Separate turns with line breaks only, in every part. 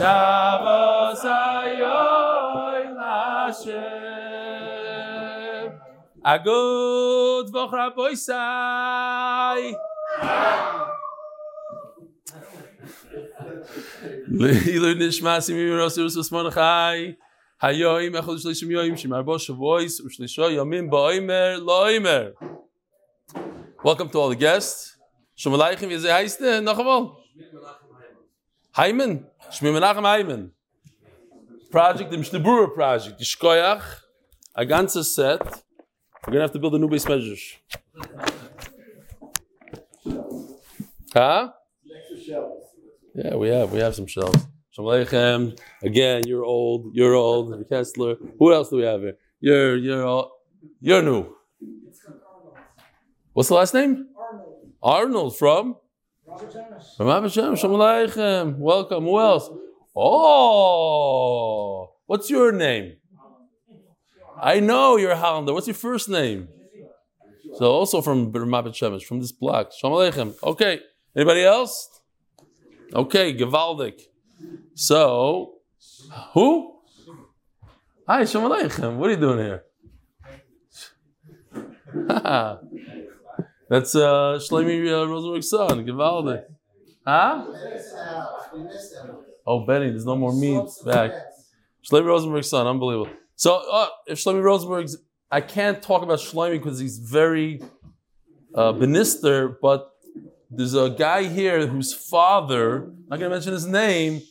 Shabbos ayoy Hashem. Agud v'chra boisai. Ushlisho yomim ba'omer lo'imer. Welcome to all the guests. Shalom aleichem, wie heißt, noch? Heimen. Shmi Menachem. Project, the Mishnah project. The Shkoyach, a set. We're to have to build a new base measures. Huh? Yeah, we have. We have some shelves. Shalom Aleichem. Again, you're old. You're old. Kessler. Who else do we have here? You're, you're, all, you're new. What's the last name? Arnold. Arnold from? From Hashem, Shalom Aleichem. Welcome. Who else? Oh, what's your name? I know you're a Hollander. What's your first name? So also from Ramat Shemesh, from this block. Shalom Aleichem. Okay. Anybody else? Okay, Gevaldik. So, who? Hi, Shalom Aleichem. What are you doing here? That's uh, Shlomi uh, Rosenberg's son, Givaldi. Huh? Oh, Benny, there's no more meat back. Shlomi Rosenberg's son, unbelievable. So, uh, if Shlomi Rosenberg's, I can't talk about Shlomi because he's very uh, benister, but there's a guy here whose father, I'm not going to mention his name,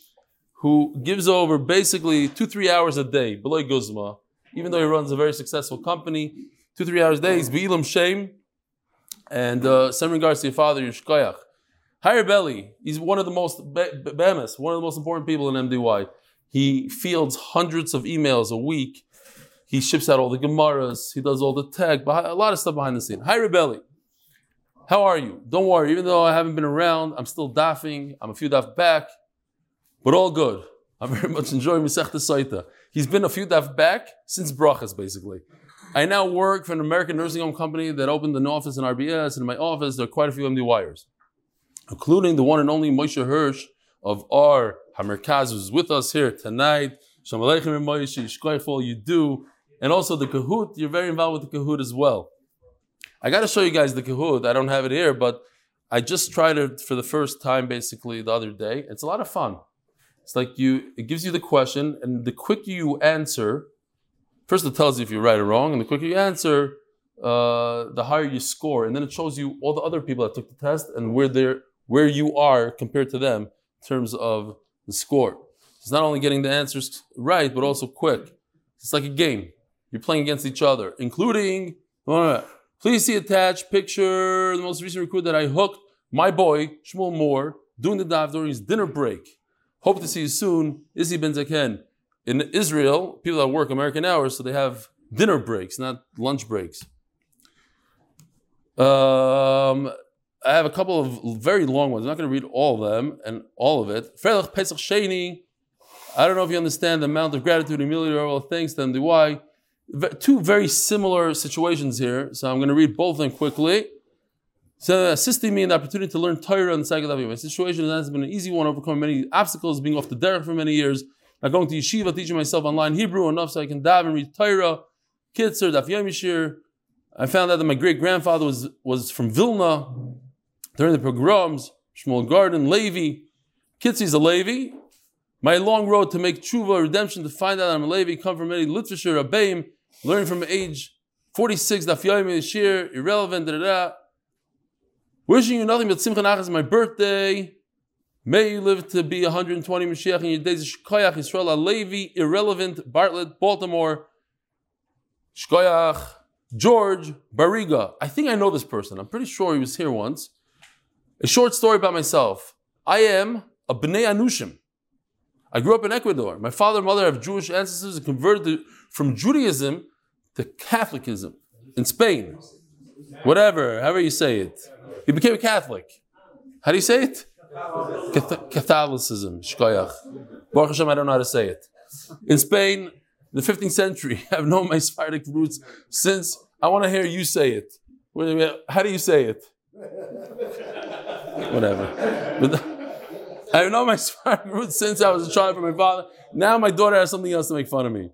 who gives over basically two, three hours a day, below Guzma, even though he runs a very successful company, two, three hours a day, he's Be'ilam and uh, same regards to your father, Yishkoyach. Higher Belly, he's one of the most, Bemis, one of the most important people in MDY. He fields hundreds of emails a week. He ships out all the Gemaras. He does all the tech, a lot of stuff behind the scene. Hi, Rebelli. How are you? Don't worry, even though I haven't been around, I'm still daffing. I'm a few daff back, but all good. I'm very much enjoying Masech Saita. He's been a few daff back since Brachas, basically. I now work for an American nursing home company that opened an office in RBS, and in my office there are quite a few MD wires, including the one and only Moshe Hirsch of our Hamerkaz, who's with us here tonight. Shalom Aleichem Moshe, you do, and also the Kahoot. You're very involved with the Kahoot as well. I got to show you guys the Kahoot. I don't have it here, but I just tried it for the first time basically the other day. It's a lot of fun. It's like you, it gives you the question, and the quicker you answer, First, it tells you if you're right or wrong, and the quicker you answer, uh, the higher you score, and then it shows you all the other people that took the test and where they're where you are compared to them in terms of the score. It's not only getting the answers right, but also quick. It's like a game. You're playing against each other, including. Please see attached picture the most recent recruit that I hooked my boy Shmuel Moore doing the dive during his dinner break. Hope to see you soon, Izzy Ben Zaken in Israel, people that work American hours, so they have dinner breaks, not lunch breaks. Um, I have a couple of very long ones. I'm not going to read all of them and all of it. Freilich Pesach Sheni. I don't know if you understand the amount of gratitude and all thanks to MDY. Two very similar situations here, so I'm going to read both of them quickly. So assisting me in the opportunity to learn Torah and Sagal My situation has been an easy one, overcoming many obstacles, being off the derech for many years. I'm going to yeshiva, teaching myself online Hebrew enough so I can dive and read Torah, Kitzer, Daf Yomishir. I found out that my great grandfather was, was from Vilna during the pogroms, Shmuel Garden, Levi. Kitzi's a Levi. My long road to make tshuva, redemption, to find out I'm a Levi, come from many literature, Abayim, learning from age 46, Daf Yomishir, irrelevant, da da. Wishing you nothing but Simcha Nachas, my birthday. May you live to be 120 Mashiach in your days. Shkoyach Yisrael Levi, irrelevant, Bartlett, Baltimore. Shkoyach, George Bariga. I think I know this person. I'm pretty sure he was here once. A short story about myself. I am a Bnei Anushim. I grew up in Ecuador. My father and mother have Jewish ancestors and converted to, from Judaism to Catholicism in Spain. Whatever, however you say it. He became a Catholic. How do you say it? Catholicism, Shkoyach. Baruch Hashem, I don't know how to say it. in Spain, the 15th century. I've known my Sephardic roots since. I want to hear you say it. How do you say it? Whatever. But I've known my Sephardic roots since I was a child from my father. Now my daughter has something else to make fun of me.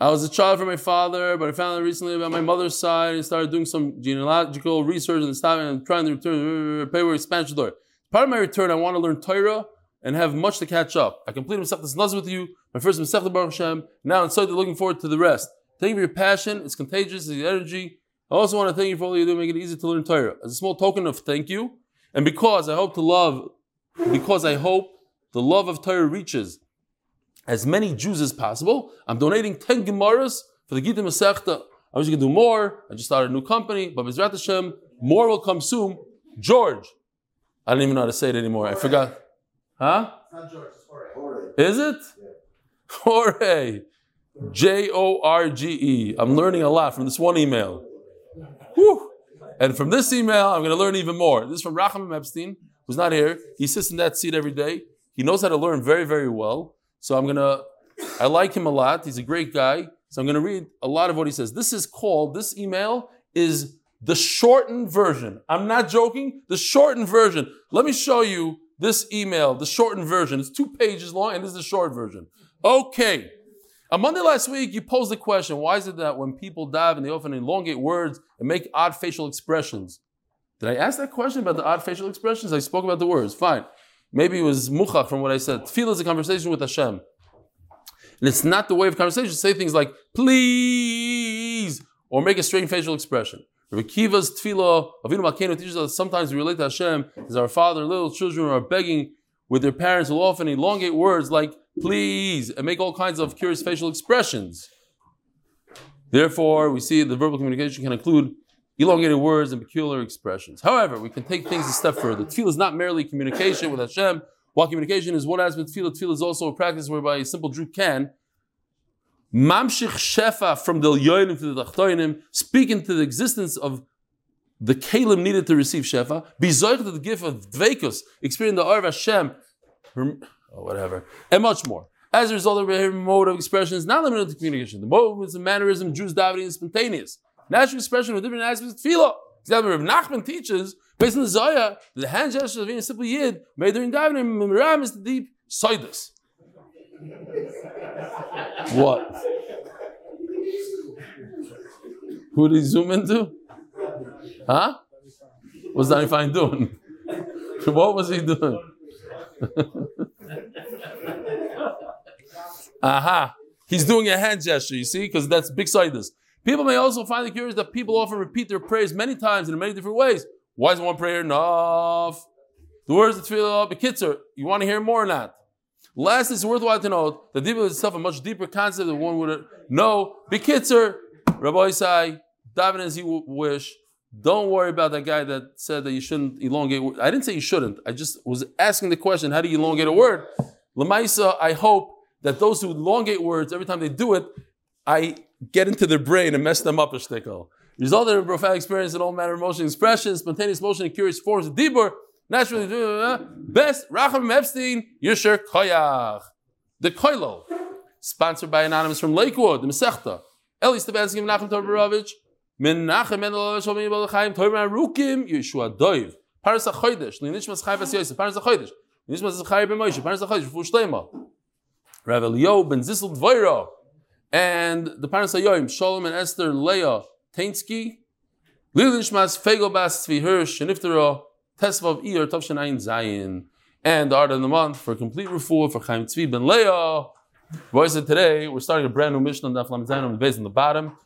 I was a child from my father, but I found out recently about my mother's side and started doing some genealogical research and stuff and trying to return paperwork Spanish door. Part of my return, I want to learn Torah and have much to catch up. I completed Masechtas Naz with you, my first Masechta Baruch Hashem. Now I'm starting looking forward to the rest. Thank you for your passion. It's contagious. It's energy. I also want to thank you for all you do, make it easy to learn Torah. As a small token of thank you, and because I hope to love, because I hope the love of Torah reaches as many Jews as possible, I'm donating 10 Gemaras for the Gita Masechta. I wish I could do more. I just started a new company, but Bezrat Hashem, more will come soon. George. I don't even know how to say it anymore. I forgot. Huh? It's not George, it's Jorge. Is it? Yeah. Jorge. J O R G E. I'm learning a lot from this one email. Whew. And from this email, I'm going to learn even more. This is from Racham Epstein, who's not here. He sits in that seat every day. He knows how to learn very, very well. So I'm going to, I like him a lot. He's a great guy. So I'm going to read a lot of what he says. This is called, this email is the shortened version. I'm not joking. The shortened version. Let me show you this email, the shortened version. It's two pages long, and this is the short version. Okay. On Monday last week, you posed the question why is it that when people dive and they often elongate words and make odd facial expressions? Did I ask that question about the odd facial expressions? I spoke about the words. Fine. Maybe it was muchach from what I said. Tefillah is a conversation with Hashem. And it's not the way of conversation say things like, please, or make a strange facial expression. Rabbi Akiva's tefillah, Avinu Malkeinu teaches us sometimes we relate to Hashem as our father, little children are begging with their parents will often elongate words like please and make all kinds of curious facial expressions. Therefore, we see the verbal communication can include elongated words and peculiar expressions. However, we can take things a step further. Tefillah is not merely communication with Hashem. While communication is one aspect of tefillah, tefillah is also a practice whereby a simple Jew can Mamshich Shefa from the Yoinim to the Tachtoinim, speak into the existence of the Kalim needed to receive Shefa, be to the gift of Dveikus, experience the Arv Hashem, or oh, whatever, and much more. As a result of mode of expression is not limited to communication. The movements and mannerism, Jews davening is spontaneous. Natural expression with different aspects of tefillah. Example, Rav Nachman teaches, based on the Zoya, the hand gesture of being a simple yid made during davening, Miram is the deep sidus. What? Who did he zoom into? Huh? What's Danny Fine doing? what was he doing? Aha. He's doing a hand gesture, you see, because that's big sidus. People may also find it curious that people often repeat their prayers many times in many different ways. Why is one prayer enough? The words of tefillah, bekitzer, you want to hear more or not? Last, it's worthwhile to note that Dibur is itself a much deeper concept than one would know. Bekitzer, Rabbi Isai, daven as you wish. Don't worry about that guy that said that you shouldn't elongate. I didn't say you shouldn't. I just was asking the question, how do you elongate a word? Lamaisa, I hope that those who elongate words, every time they do it, I get into their brain and mess them up a shtickle. Resulted in a profound experience in all manner of motion expressions, spontaneous motion, and curious forms of dibur, Naturally, uh, best Racham Epstein Yusher Koyach. The Koilo, sponsored by Anonymous from Lakewood, the Masechta. Eli Stefansky Menachem Toporowitz. Menachem Mendelovich Omei Balachayim Torban Rukim Yeshua Doiv. Paras HaChodesh. Linishmas Chai Bas Yosef. Paras HaChodesh. Linishmas Chai Ben Moshe. Paras HaChodesh. Fu Shtema. Rav Elio Ben Zissel Dvoiro. And the Paras HaYoim. Shalom and Esther Leah Tainsky. Lilishmas Fego Bas Tzvi Hirsch. Sheniftero. Tesvav Iyar Tovshanayin Zayin. And the art of the month for complete refuah for Chaim Tzvi ben Leah. Boys, today we're starting a brand new mission on the Aflam Zayin on the on the bottom.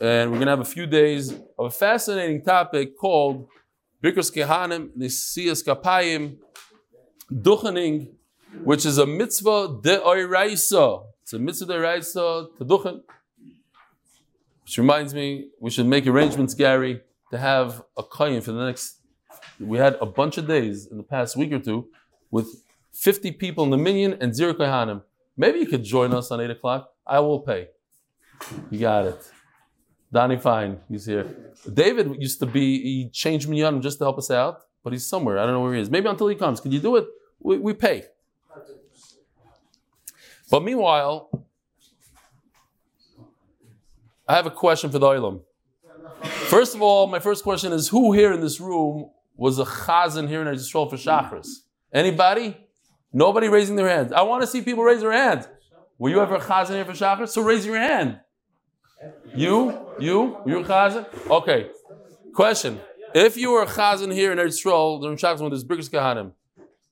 And we're going to have a few days of a fascinating topic called Birkus Kehanim, Nisias Kapayim, Duchening, which is a mitzvah de oiraisa. A mitzvah to duchen. Which reminds me, we should make arrangements, Gary, to have a koyin for the next we had a bunch of days in the past week or two with 50 people in the minyan and zero kohanim. Maybe you could join us on 8 o'clock. I will pay. You got it. Donnie Fine, he's here. David used to be, he changed minyan just to help us out, but he's somewhere. I don't know where he is. Maybe until he comes. Can you do it? We, we pay. But meanwhile, I have a question for the Olam. First of all, my first question is who here in this room was a chazan here in Israel for Shachris? Anybody? Nobody raising their hand. I want to see people raise their hand. Were you ever a chazan here for Shachris? So raise your hand. You? You? You a chazan? Okay. Question. If you were a chazan here in Israel during Shachris when there's Birkus Kahanim,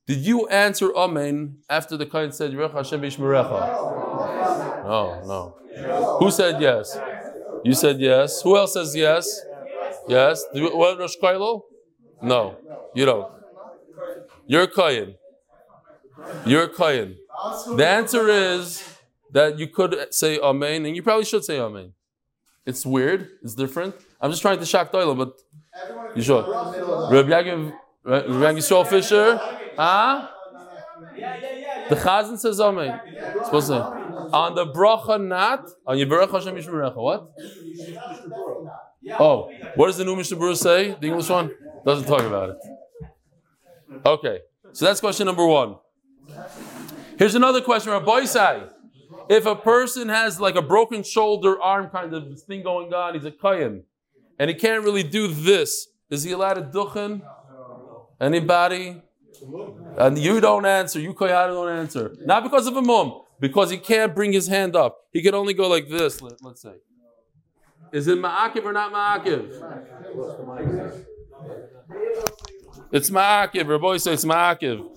did you answer Amen after the Kohen said Yerech Hashem Yishmerecha? No, no. Who said yes? You said yes. Who else says yes? Yes. What Rosh Koilo? No, you don't. You're Kohen. You're Kohen. The answer is that you could say Amen, and you probably should say Amen. It's weird. It's different. I'm just trying to shock Doyle, but you should. Rabbi Yisrael Fisher, huh? The Chazan says Amen. Supposed to. On the bracha not, on Yivarech Hashem Yishmerecha. What? Oh, what does the new Mishnah Berurah say? The English one? Doesn't talk about it. Okay, so that's question number one. Here's another question, Rabbi Say. If a person has like a broken shoulder, arm kind of thing going on, he's a kayan, and he can't really do this, is he allowed to duchen? Anybody? And you don't answer, you koyada don't answer. Not because of a mum, because he can't bring his hand up. He can only go like this, let, us say. Is it ma'akiv or not ma'akiv? It's ma'akiv. Rabbi says it's ma'akiv.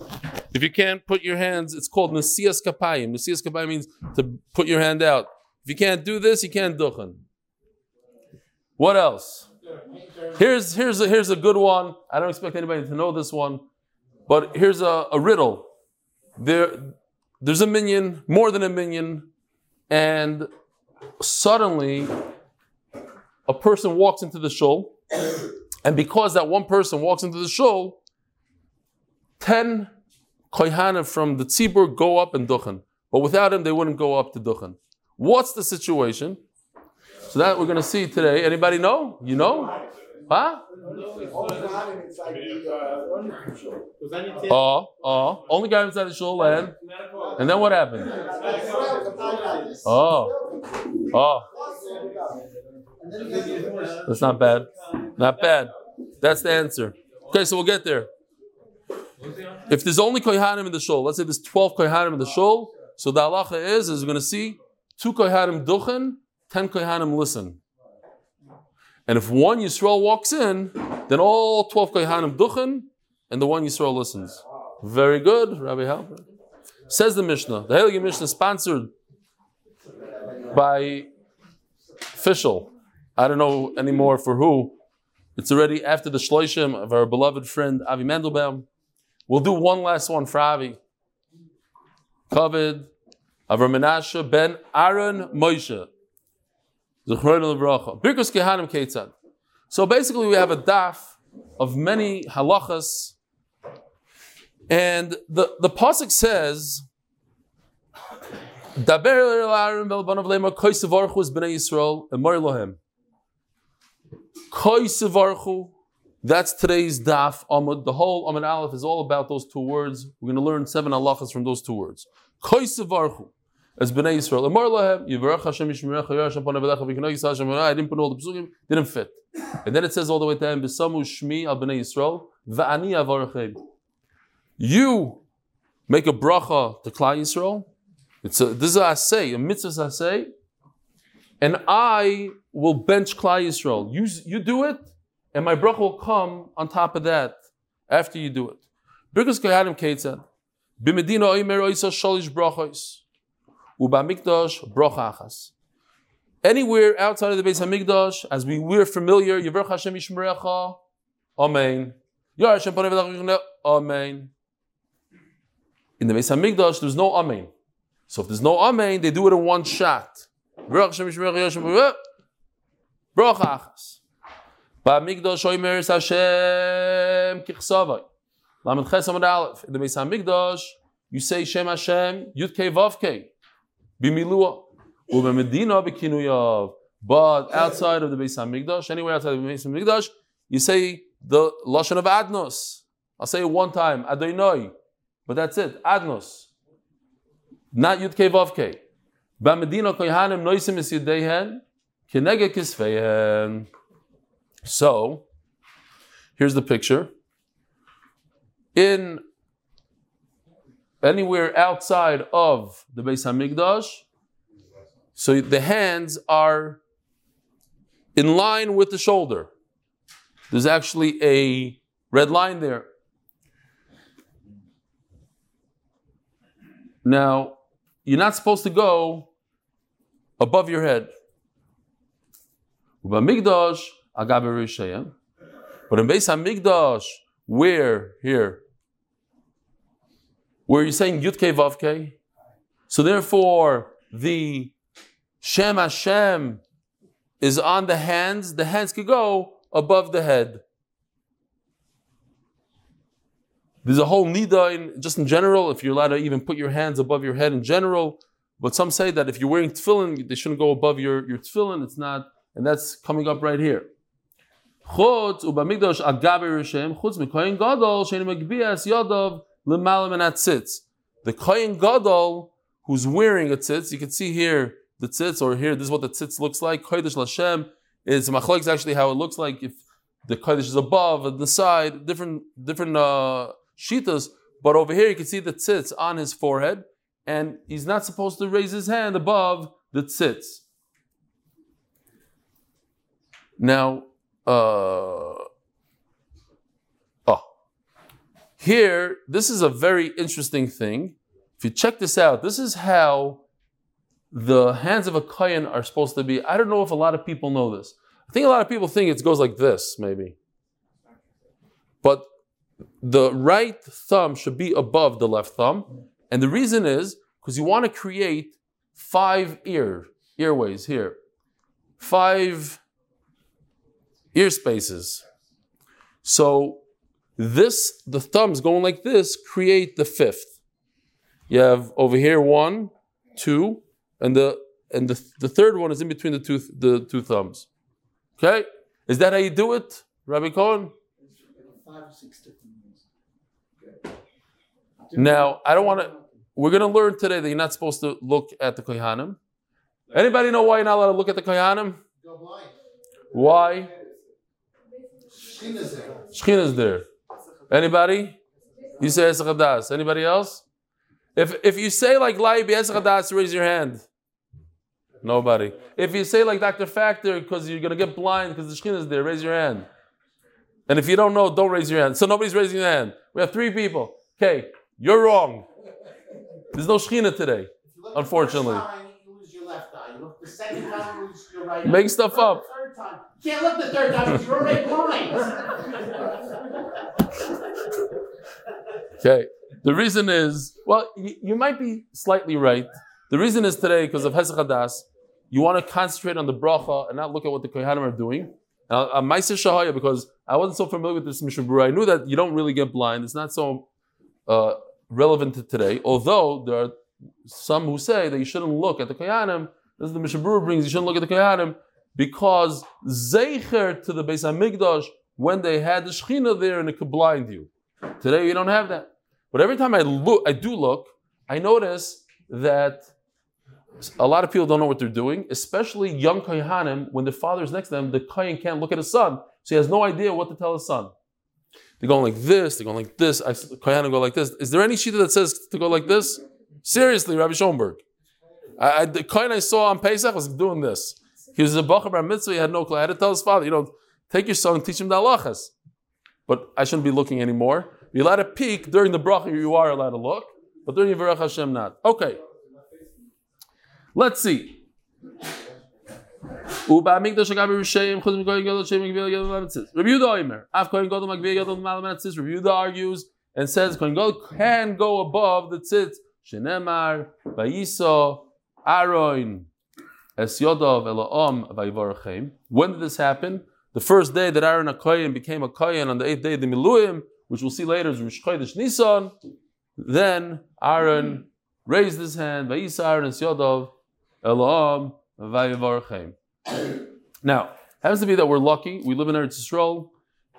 If you can't put your hands, it's called nasias kapayim. Nasias kapayim means to put your hand out. If you can't do this, you can't duchen. What else? Here's, here's, a, here's a good one. I don't expect anybody to know this one, but here's a, a riddle. There, there's a minyan, more than a minyan, and suddenly a person walks into the shul, and because that one person walks into the shul, 10 koyhanim from the tzibur go up and duchen. But without him, they wouldn't go up to duchen. What's the situation? So that we're going to see today. Anybody know? You know? Huh? Oh, oh, only guy inside the shul land. And then what happened? Oh, oh. That's not bad. Not bad. That's the answer. Okay, so we'll get there. If there's only kohanim in the shul, let's say there's 12 kohanim in the shul, so the halacha is, is we're going to see two kohanim duchen, 10 kohanim listen. And if one Yisrael walks in, then all 12 kohanim duchen, and the one Yisrael listens. Very good, Rabbi Halper. Says the Mishnah. The Heilige Mishnah sponsored by official. I don't know anymore for who. It's already after the shloishim of our beloved friend Avi Mendelbaum. We'll do one last one for Avi. Covered Avram Menashe ben Aaron Moshe. So basically, we have a daf of many halachas, and the the pasuk says. Daber koisavarchu is bnei Yisrael and mor lohem. That's today's daf. The whole Amud Aleph is all about those two words. We're going to learn seven halachas from those two words. As Bnei Yisrael. Amar lahem Yivarach Hashem Yishmerecha Yarashem Panav Elecha V'Kino Yisrael Hashem I didn't put all the psukim. Didn't fit. And then it says all the way to end B'Samu Shmi Al Bnei Yisrael V'Ani Avarachem. You make a bracha to Klal Yisrael. It's a, this is a say, a mitzvah say, and I will bench Klal Yisrael. You, you do it, and my bracha will come on top of that after you do it. Birkus Kohanim Ketzad. B'Medina Oimer Oisa Shalish Brachos. Uba Mikdash Brocha Achas. Anywhere outside of the Beis Hamikdash, as we we're familiar, Yivrach Hashem Yishmerecha, Amen. Yar Hashem Amen. In the Beis Hamikdash, there's no Amen. So if there's no Amen, they do it in one shot. Brocha Achas. Ba'mikdash Oimer Hashem Kichsavai. Lamed Ches Amad Aleph. In the Beis Hamikdash, you say Shem Hashem Yud Kei Vav Kei. Bimilua. Ubemedina Bekinuyav. But outside of the Beis Hamikdash, anywhere outside of the Beis Hamikdash, you say the Lashon of Adnos. I'll say it one time, Adonai. But that's it, Adnos. not Yud Kei Vav Kei. Ba'medina koyhanim noisim es yudeihen, kinege kisveihen. So, here's the picture. In anywhere outside of the Beis Hamikdash, so the hands are in line with the shoulder. There's actually a red line there. Now, you're not supposed to go above your head. But in Beis Hamikdash, where here, where you're saying Yud Kei Vav Kei, so therefore the Shem Hashem is on the hands. The hands could go above the head. There's a whole nida in just in general. If you're allowed to even put your hands above your head in general, but some say that if you're wearing tefillin, they shouldn't go above your, your tefillin. It's not, and that's coming up right here. Chutz agaber rishem chutz mikoyin gadol yadav tzitz. The Kohen gadol who's wearing a tzitz, you can see here the tzitz, or here this is what the tzitz looks like. Kodesh lashem is machlok is actually how it looks like if the kodesh is above and the side, different different uh, shitas. But over here you can see the tzitz on his forehead, and he's not supposed to raise his hand above the tzitz. Now, uh, oh, here, this is a very interesting thing. If you check this out, this is how the hands of a kohen are supposed to be. I don't know if a lot of people know this. I think a lot of people think it goes like this, maybe. But the right thumb should be above the left thumb. And the reason is because you want to create five ear earways here. Five ear spaces. So this, the thumbs going like this, create the fifth. You have over here one, two, and the and the, the third one is in between the two the two thumbs. Okay, is that how you do it, Rabbi Cohen? Five, six different ways. Now I don't want to. We're going to learn today that you're not supposed to look at the kohanim. Anybody know why you're not allowed to look at the kohanim? Why? Shechina is there. Anybody? You say Esachadas. Anybody else? If, if you say like Lai B'Esachadas, raise your hand. Nobody. If you say like Dr. Factor, because you're going to get blind because the Shekhinah is there, raise your hand. And if you don't know, don't raise your hand. So nobody's raising their hand. We have three people. Okay, you're wrong. There's no Shekhinah today, unfortunately. Make stuff up.
You can't look the third time because you're already blind.
Okay. The reason is, well, you, you might be slightly right. The reason is today because of Hesach you want to concentrate on the bracha and not look at what the Kohanim are doing. Now, I'm Shahaya because I wasn't so familiar with this Mishnah I knew that you don't really get blind. It's not so uh, relevant to today. Although there are some who say that you shouldn't look at the Kohanim. This is the Mishnah brings. You shouldn't look at the Kohanim because Zeicher to the Beis Hamikdash when they had the Shechina there and it could blind you. Today you don't have that. But every time I look, I do look, I notice that a lot of people don't know what they're doing, especially young kohanim. When the father is next to them, the kohen can't look at his son, so he has no idea what to tell his son. They're going like this. They're going like this. I, kohanim go like this. Is there any shita that says to go like this? Seriously, Rabbi Schoenberg. I, I, the kohen I saw on Pesach was doing this. He was a bacher bar mitzvah. He had no clue. I had to tell his father, you know, take your son and teach him the halachas. But I shouldn't be looking anymore. You're allowed to peek during the bracha. You are allowed to look, but during Yivarach Hashem not. Okay. Let's see. Rabbi Yehuda argues and says Kohen Gadol can go above the tzitz. Shenemar Vayiso Aaron Es Yodov. When did this happen? The first day that Aaron a Kohen became a Kohen on the eighth day of the Miluim, which we'll see later is Rosh Chodesh Nisan. Then Aaron raised his hand, Vayisa Aaron Es Yodov Elam Vayivarchem. Now, happens to be that we're lucky. We live in Eretz Yisrael,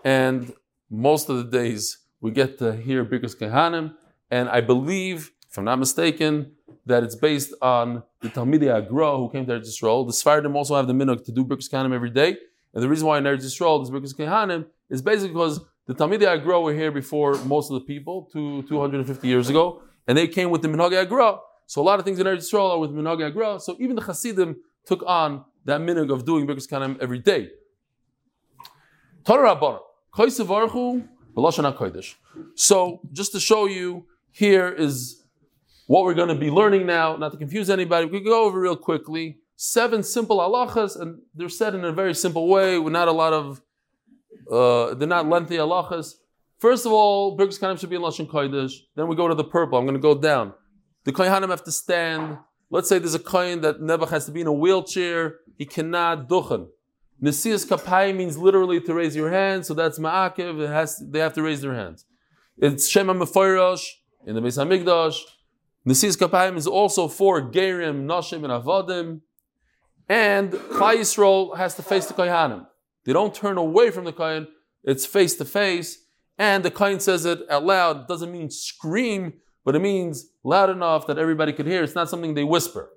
and most of the days we get to hear Birkas Kehanim, and I believe if I'm not mistaken, that it's based on the Talmidei Agra who came to Eretz Yisrael. The Sfardim also have the minhag to do Birkus Kahanim every day. And the reason why in Eretz Yisrael there's Birkus Kahanim is basically because the Talmidei Agra were here before most of the people, two, 250 years ago, and they came with the Minhag Agra. So a lot of things in Eretz Yisrael are with Minhag Agra. So even the Hasidim took on that minhag of doing Birkus Kahanim every day. Torah So just to show you, here is what we're going to be learning now, not to confuse anybody. We can go over real quickly. Seven simple halachas, and they're said in a very simple way, with not a lot of, uh, they're not lengthy halachas. First of all, Birkus Kahanim should be in Lashon Kodesh. Then we go to the purple. I'm going to go down. The Kohanim have to stand. Let's say there's a Kohen that Nebuch has to be in a wheelchair. He cannot duchen. Nesias kapai means literally to raise your hand, so that's ma'akev. It has they have to raise their hands. It's shema mefoirash in the Beis Hamikdash. Nesias kapayim is also for gerim, nashim, and avodim. And Yisrael has to face the kohanim. They don't turn away from the kohen; it's face to face. And the kohen says it out loud. It doesn't mean scream, but it means loud enough that everybody could hear. It's not something they whisper.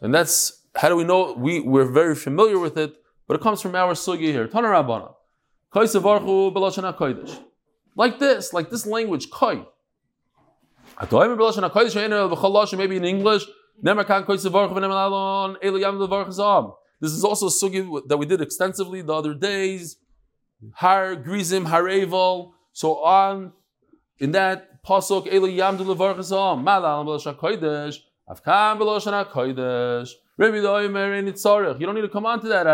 And that's how do we know? We, we're very familiar with it, but it comes from our sugi here. Tana Rabbana. Like this, like this language, koi. Maybe in English. This is also a sugi that we did extensively the other days. Har, Grizim, Hareval. So on in that pasuk, Eli Yamdu Levarchazam. Malal B'Lashon Kodesh. Avkam B'Lashon Kodesh. Rabbi the You don't need to come on to that.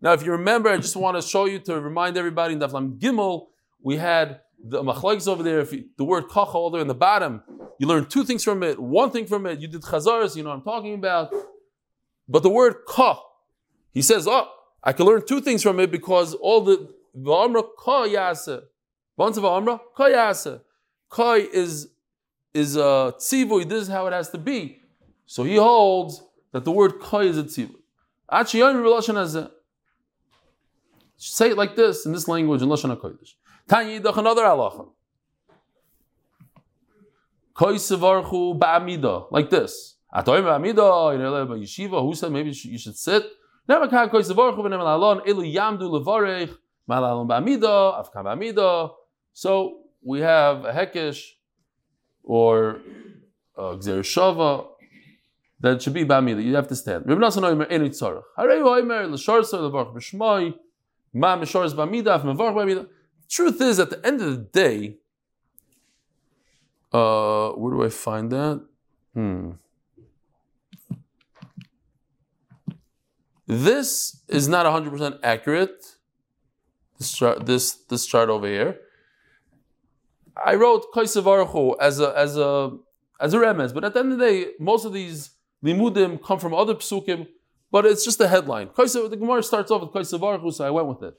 Now, if you remember, I just want to show you to remind everybody in Daflam Gimel, we had the machlekes over there. If you, the word kacha all there in the bottom, you learn two things from it. One thing from it, you did chazaras, you know what I'm talking about. But the word ka, he says, oh, I can learn two things from it because all the v'amra ka yase, bunch of amra ka is is a tzivui. This is how it has to be. So he holds that the word koy is a tzivur. Say it like this in this language in Lashon HaKodesh. Tanya Yidach, another halacha. Koy sevarchu ba'amida, like this. Atoy ba'amida, in a yeshiva, who said maybe you should sit? Koy sevarchu v'nem alon, ilu yamdu levarech, malalon ba'amida, afkan ba'amida. So we have a hekesh, or gzer shava, that should be b'amida. You have to stand. Rabbi Nassan Oimer Eni Tzarech. Harei Oimer l'shar so levarch b'shmai ma mishar is b'amida af b'amida. Truth is, at the end of the day, uh, where do I find that? Hmm. This is not 100% accurate. This chart, this, this chart over here. I wrote Kaisavarchu as a as a as a remez, but at the end of the day, most of these limudim come from other psukim, but it's just a headline. The Gemara starts off with Kaisavarchu, so I went with it.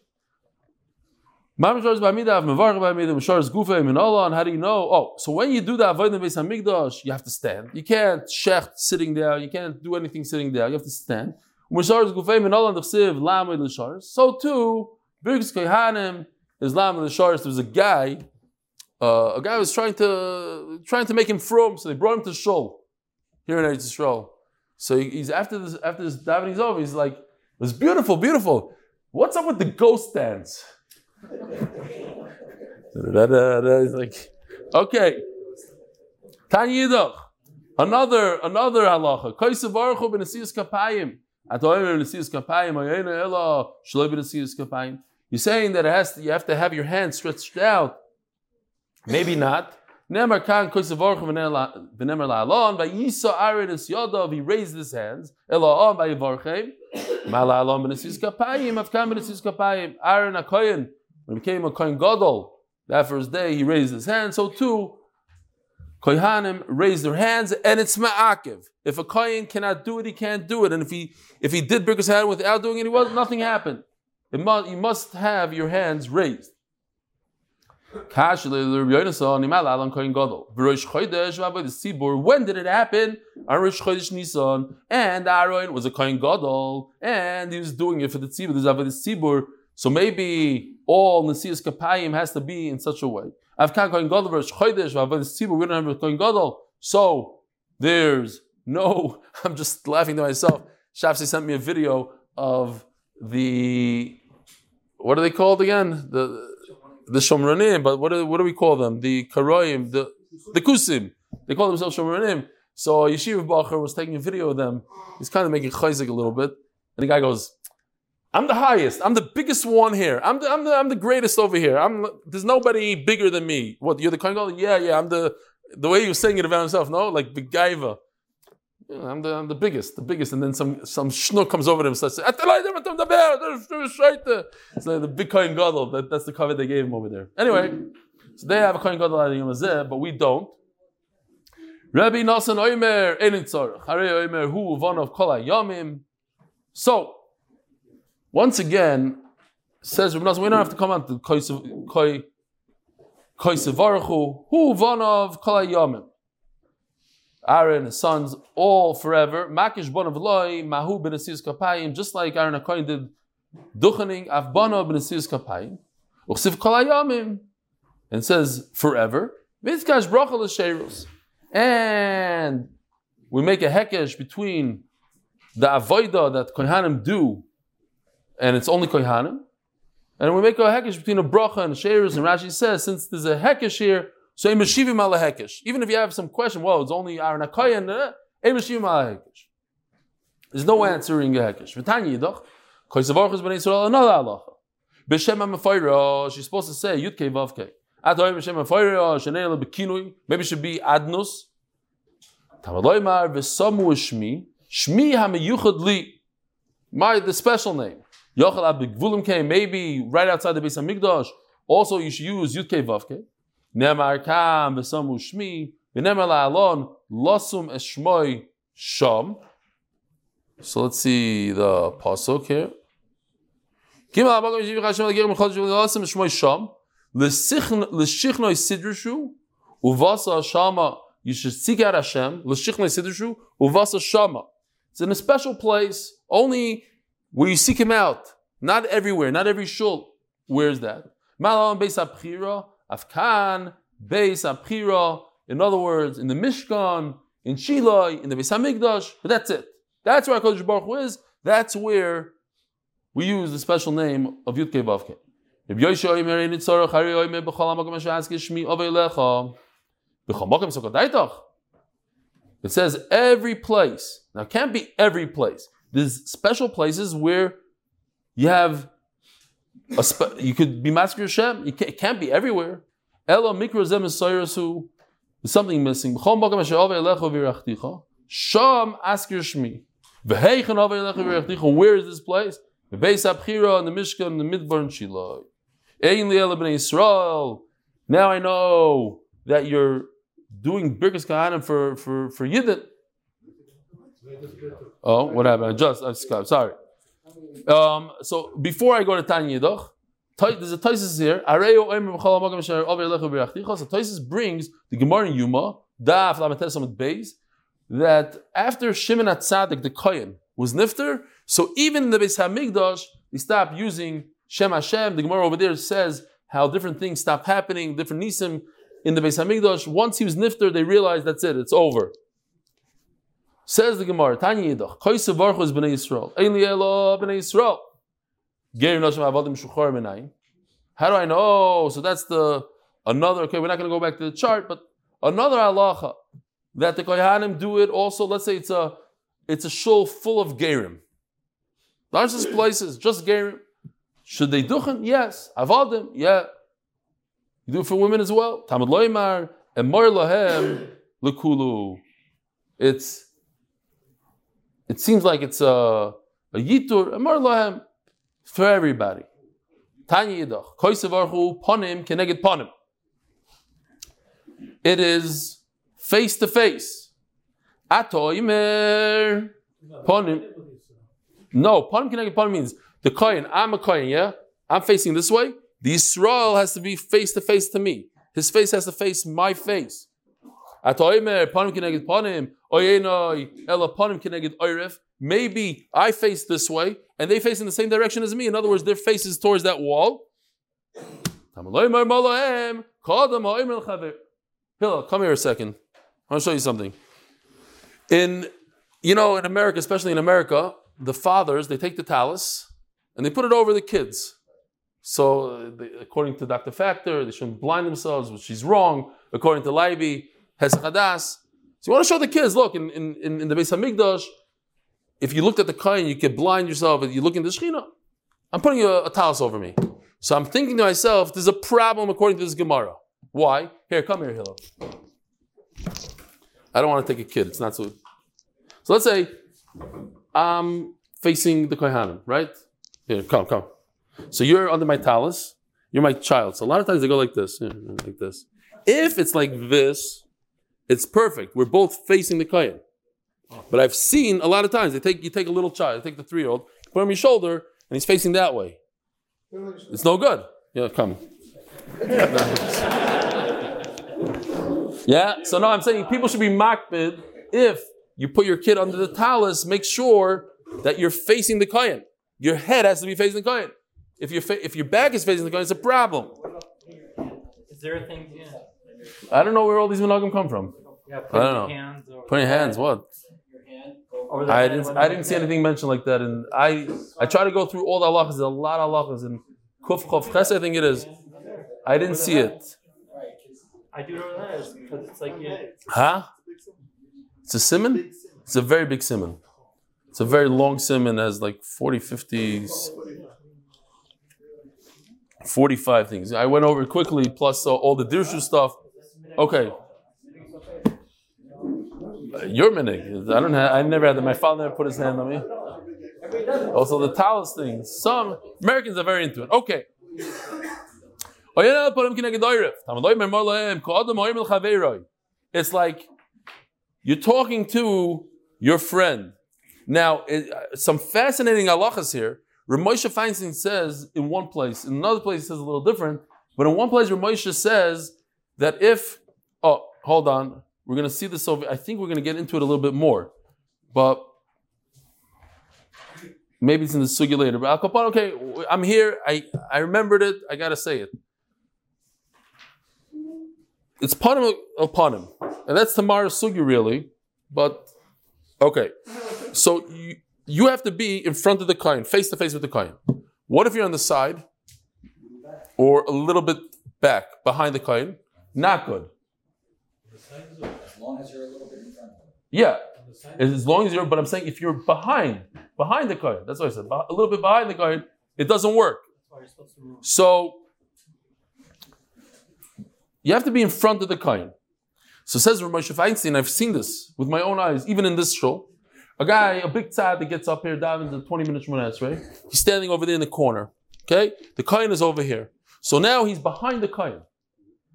How do you know? Oh, so when you do the avodah beis hamikdash, you have to stand. You can't shecht sitting there. You can't do anything sitting there. You have to stand. So too, Birkus Kohanim is lam l'sharis. There was a guy. Uh, a guy was trying to trying to make him from, so they brought him to shul here in Eretz Yisrael. So he's after this after this davening's over, he's like, "It was beautiful, beautiful. What's up with the ghost dance?" He's like, "Okay." Tanyidach, another another halacha. Kaisav baruchu b'nesiyas kapayim. You're saying that it has to, you have to have your hands stretched out. Maybe not. Nemar kan koisavorch v'nemer la'alon. V'yisa arid es yodov. He raised his hands. Ela'on v'yivorchem mala'alon b'nesis kapayim. Avkam b'nesis kapayim. Aaron a kohen when he became a kohen gadol that first day he raised his hand, so too kohanim raised their hands and it's ma'akiv. If a kohen cannot do it he can't do it. And if he if he did break his hand without doing it he was nothing happened. It must, you must have your hands raised. When did it happen? On Chodesh Nisan, and Aaron was a Kohen Gadol, and he was doing it for the Tzibur, the Tzibur. So maybe all Nasias Kapayim has to be in such a way. We don't have. So there's no, I'm just laughing to myself. Shafsi sent me a video of the, what are they called again? The the Shomranim, but what do, what do we call them? The Karoim, the, the Kusim. They call themselves Shomranim. So Yeshiva Bacher was taking a video of them. He's kind of making chayzik a little bit. And the guy goes, I'm the highest. I'm the biggest one here. I'm the, I'm the, I'm the greatest over here. I'm, there's nobody bigger than me. What, you're the Kohen Gadol? Yeah, yeah, I'm the, the way he was saying it about himself, no? Like Begaiva. Yeah, I'm the I'm the biggest, the biggest, and then some some schnook comes over to him and says, like the big Kohen Gadol. That, that's the cover they gave him over there. Anyway, so they have a Kohen Gadol Yom Hazeh, but we don't. Rabbi Nasan Oimer Tzorach. Hare Oimer Hu Von of Kol Yomim. So once again, says we don't have to come on to Koi Sevarechu Hu Kol Yomim. Aaron, his sons, all forever. Makish bon of loy, mahu ben kapayim, just like Aaron Akoin did duchening, avbana ben kapayim. Uchsiv kol hayamim. And says forever. Vizkash bracha l'sherus. And we make a hekesh between the avoida that kohanim do, and it's only kohanim, and we make a hekesh between a bracha and a sherus. And Rashi says, since there's a hekesh here, so Emeshivim Malahekish. Even if you have some question, well, it's only Aaron Akayan, Emeshivim Malahekish. There's no answering a Hekish. V'tanya Yidach, Koisavaruch ben Yisrael, another halacha. B'Shem HaMefayra, she's supposed to say Yud Kei Vav Kei. Atoy B'Shem HaMefayra, Shenei Bekinui, maybe it should be Adnus. Tamaloymar V'Samu Shmi, Shmi HaMeyuchad Li, my, the special name. Yochel Abigvulim Kei, maybe right outside the Beis HaMikdash, also you should use Yud Kei Vav Kei. Nemar kam v'samu shmi v'nemar la'alon losum eshmoy sham. So let's see the pasuk here. Kim ha'abagam yishiv chashem l'gerim l'chodesh v'losum eshmoy sham l'shichnoi sidrishu uvasa shama you should seek out Hashem l'shichnoi sidrishu uvasa shama. It's in a special place, only where you seek Him out. Not everywhere, not every shul. Where's that? Malam beis abchira Afkan, Beis, Abchira, in other words, in the Mishkan, in Shiloh, in the Beis Hamikdash, but that's it. That's where HaKadosh Baruch Hu is. That's where we use the special name of Yudke Vavke. If Oimer B'chol HaMakom Asher Aske Shmi Ovei Lecha B'chol It says every place. Now it can't be every place. There's special places where you have a Spe- you could be Masker Hashem. Can't, it can't be everywhere. Elo mikro zem who there's something missing. B'chol asher ove elecha v'irachticha. Sham shmi. V'heichen ove elecha v'irachticha. Where is this place? V'beis abchira in the Mishkan in the Midbar and Shiloh. Ein li'ele b'nei Yisrael. Now I know that you're doing Birkas Kahanim for, for, for Yidden. Oh, what happened? I just, I'm sorry. Um, so before I go to Tanya there's a Taisis here. So Taisis brings the Gemara in Yuma, Daf Lamatesamad Beis, that after Shimon Atzadik, the Kohen, was Nifter, so even in the Beis Hamikdash, they stopped using Shem Hashem. The Gemara over there says how different things stopped happening, different Nisim in the Beis Hamikdash. Once he was Nifter, they realized that's it, it's over. Says the Gemara, Tanya Yidach, Baruch is Bnei Yisrael. Ein li elo Bnei Yisrael. Geir Noshim Avadim Shuchar Menayim. How do I know? So that's the, another, okay, we're not going to go back to the chart, but another halacha, that the Kohanim do it also, let's say it's a, it's a shul full of Gerim. Not places, just Gerim. Should they duchen? Yes. Avadim? Yeah. You do it for women as well. Tamad Loimar, and Mor Lahem, Lekulu. It's it seems like it's a, a yitur, a mar for everybody. Tanya yidach, koisavarchu ponim keneged ponim. It is face to face. Atoimer ponim. No, ponim keneged ponim means the kohen. I'm a kohen. Yeah, I'm facing this way. The Israel has to be face to face to me. His face has to face my face. Atoimer ponim keneged ponim. Maybe I face this way and they face in the same direction as me. In other words, their face is towards that wall. Hillel, come here a second. I want to show you something. In, you know, in America, especially in America, the fathers, they take the talus and they put it over the kids. So, they, according to Dr. Factor, they shouldn't blind themselves, which is wrong. According to Leiby, Hes Chadas. So, you want to show the kids, look, in, in, in the Beis Hamikdash, if you looked at the Kain, you could blind yourself. If you look in the Shechina, I'm putting a, a talus over me. So, I'm thinking to myself, there's a problem according to this Gemara. Why? Here, come here, Hillel. I don't want to take a kid. It's not so. So let's say I'm facing the Kohanim, right? Here, come, come. So you're under my talus. You're my child. So a lot of times they go like this, like this. If it's like this, it's perfect. We're both facing the Kohen. But I've seen a lot of times they take you take a little child, you take the three year old, put him on your shoulder, and he's facing that way. It's no good. Yeah, come. Yeah. So now I'm saying people should be makbid if you put your kid under the talus, make sure that you're facing the kohen. Your head has to be facing the kohen. If your fa- if your back is facing the kohen, it's a problem.
Is there a thing? Yeah.
I don't know where all these minhagim come from.
Yeah,
I don't know.
Hands over
Putting hands, what?
over the
I
head
didn't I didn't see anything mentioned like that, and I I try to go through all the halachas. There's a lot of halachas and kuf chof ches. I think it is. I didn't see it.
I do know that is because it's like yeah,
Huh? It's a simon? It's a very big simon. It's a very long simon, has like 40, 50, 45 things. I went over it quickly, plus uh, all the dirshu stuff. Okay. Your minig. I don't have, I never had that. My father never put his hand on me. Also, the talus thing. Some Americans are very into it. Okay. It's like you're talking to your friend. Now, it, uh, some fascinating halachas here. Ramosha Feinstein says in one place, in another place he says a little different, but in one place Ramosha says that if, oh, hold on, we're going to see this over, I think we're going to get into it a little bit more, but maybe it's in the sugi later. But Al okay, I'm here, I, I remembered it, I got to say it. It's panim upon him. And that's tomorrow's sugi, really. But, okay. So you, you have to be in front of the kohen, face to face with the kohen. What if you're on the side or a little bit back, behind the kohen? Not good.
As long as you're a little bit in front.
Yeah, as long as you're. But I'm saying if you're behind, behind the kohen, that's what I said. A little bit behind the kohen, it doesn't work.
That's why you're supposed to move.
So you have to be in front of the kohen. So says Ramesh Feinstein, I've seen this with my own eyes, even in this show. A guy, a big tzad that gets up here, diving the 20 minutes from right? He's standing over there in the corner. Okay? The kohen is over here. So now he's behind the kohen.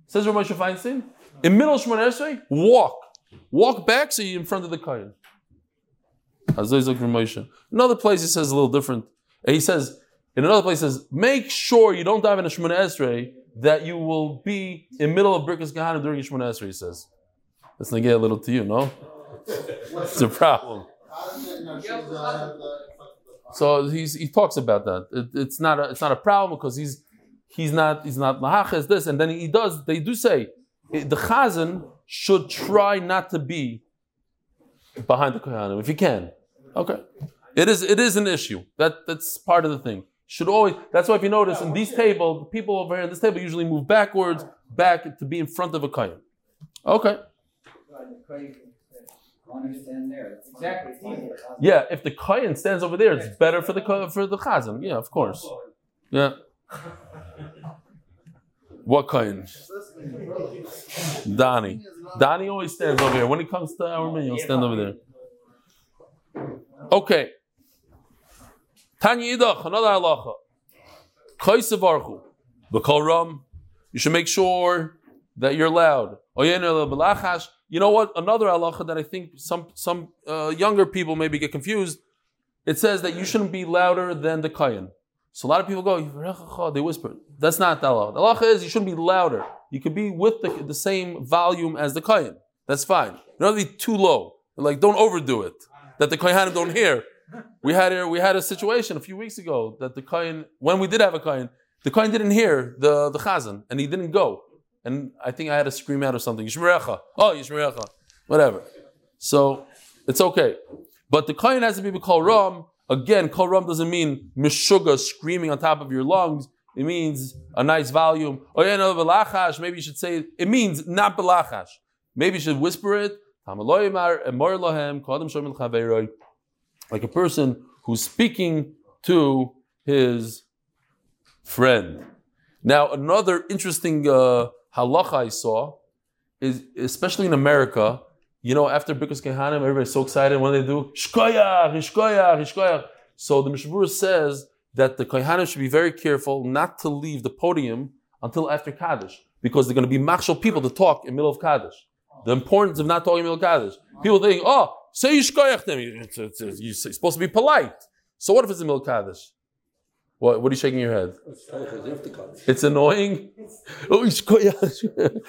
Says Ramesh Feinstein, in middle Shemona Esrei, walk. Walk back so you're in front of the Ramosha. Another place he says a little different. He says, in another place he says, make sure you don't dive in a Shemona Esrei that you will be in middle of Birkas Gahana during Shemona Esrei, he says. That's gonna get a little to you, no? It's a problem. So he's, he talks about that. It, it's not a, it's not a problem because he's he's not he's not this, and then he does. They do say the chazan should try not to be behind the kohanim if he can. Okay, it is it is an issue. That that's part of the thing. Should always. That's why if you notice in these table, people over here in this table usually move backwards, back to be in front of a kohen. Okay.
Exactly.
Yeah, if the kohen stands over there, it's better for the for the chazan. Yeah, of course. Yeah. What kohen? Donnie. Donnie always stands over here. When it comes to our men, he'll stand over there. Okay. Tanya Idach, another halacha. Kaisavarchu. B'kol ram. You should make sure that you're loud. You know what? Another halacha that I think some some uh, younger people maybe get confused. It says that you shouldn't be louder than the kayan. So a lot of people go, they whisper. That's not the halacha. The halacha is you shouldn't be louder. You could be with the, the same volume as the kohen. That's fine. You don't have to be too low. Like don't overdo it. That the kohanim don't hear. We had a, we had a situation a few weeks ago that the kohen, when we did have a kohen, the kohen didn't hear the the chazan and he didn't go. and I think I had to scream out or something. Yishmerecha. Oh, Yishmerecha. Whatever. So it's okay. But the kohen has to be called ram. Again, kol ram doesn't mean mishuga screaming on top of your lungs. It means a nice volume. Oh yeah, no, belachash. Maybe you should say it means not belachash. Maybe you should whisper it. Like a person who's speaking to his friend. Now, another interesting uh, halacha I saw is, especially in America, you know, after Birkus Kehanim, everybody's so excited. What do they do? Shkoyach, shkoyach, shkoyach. So the Mishabur says that the Kohanim should be very careful not to leave the podium until after Kaddish, because they're going to be machshel people to talk in the middle of Kaddish. The importance of not talking in the middle of Kaddish. People think, oh, say Yishkoyach them. You're supposed to be polite. So what if it's in the middle of Kaddish? What, what are you shaking your head? It's annoying. Oh, Yishkoyach.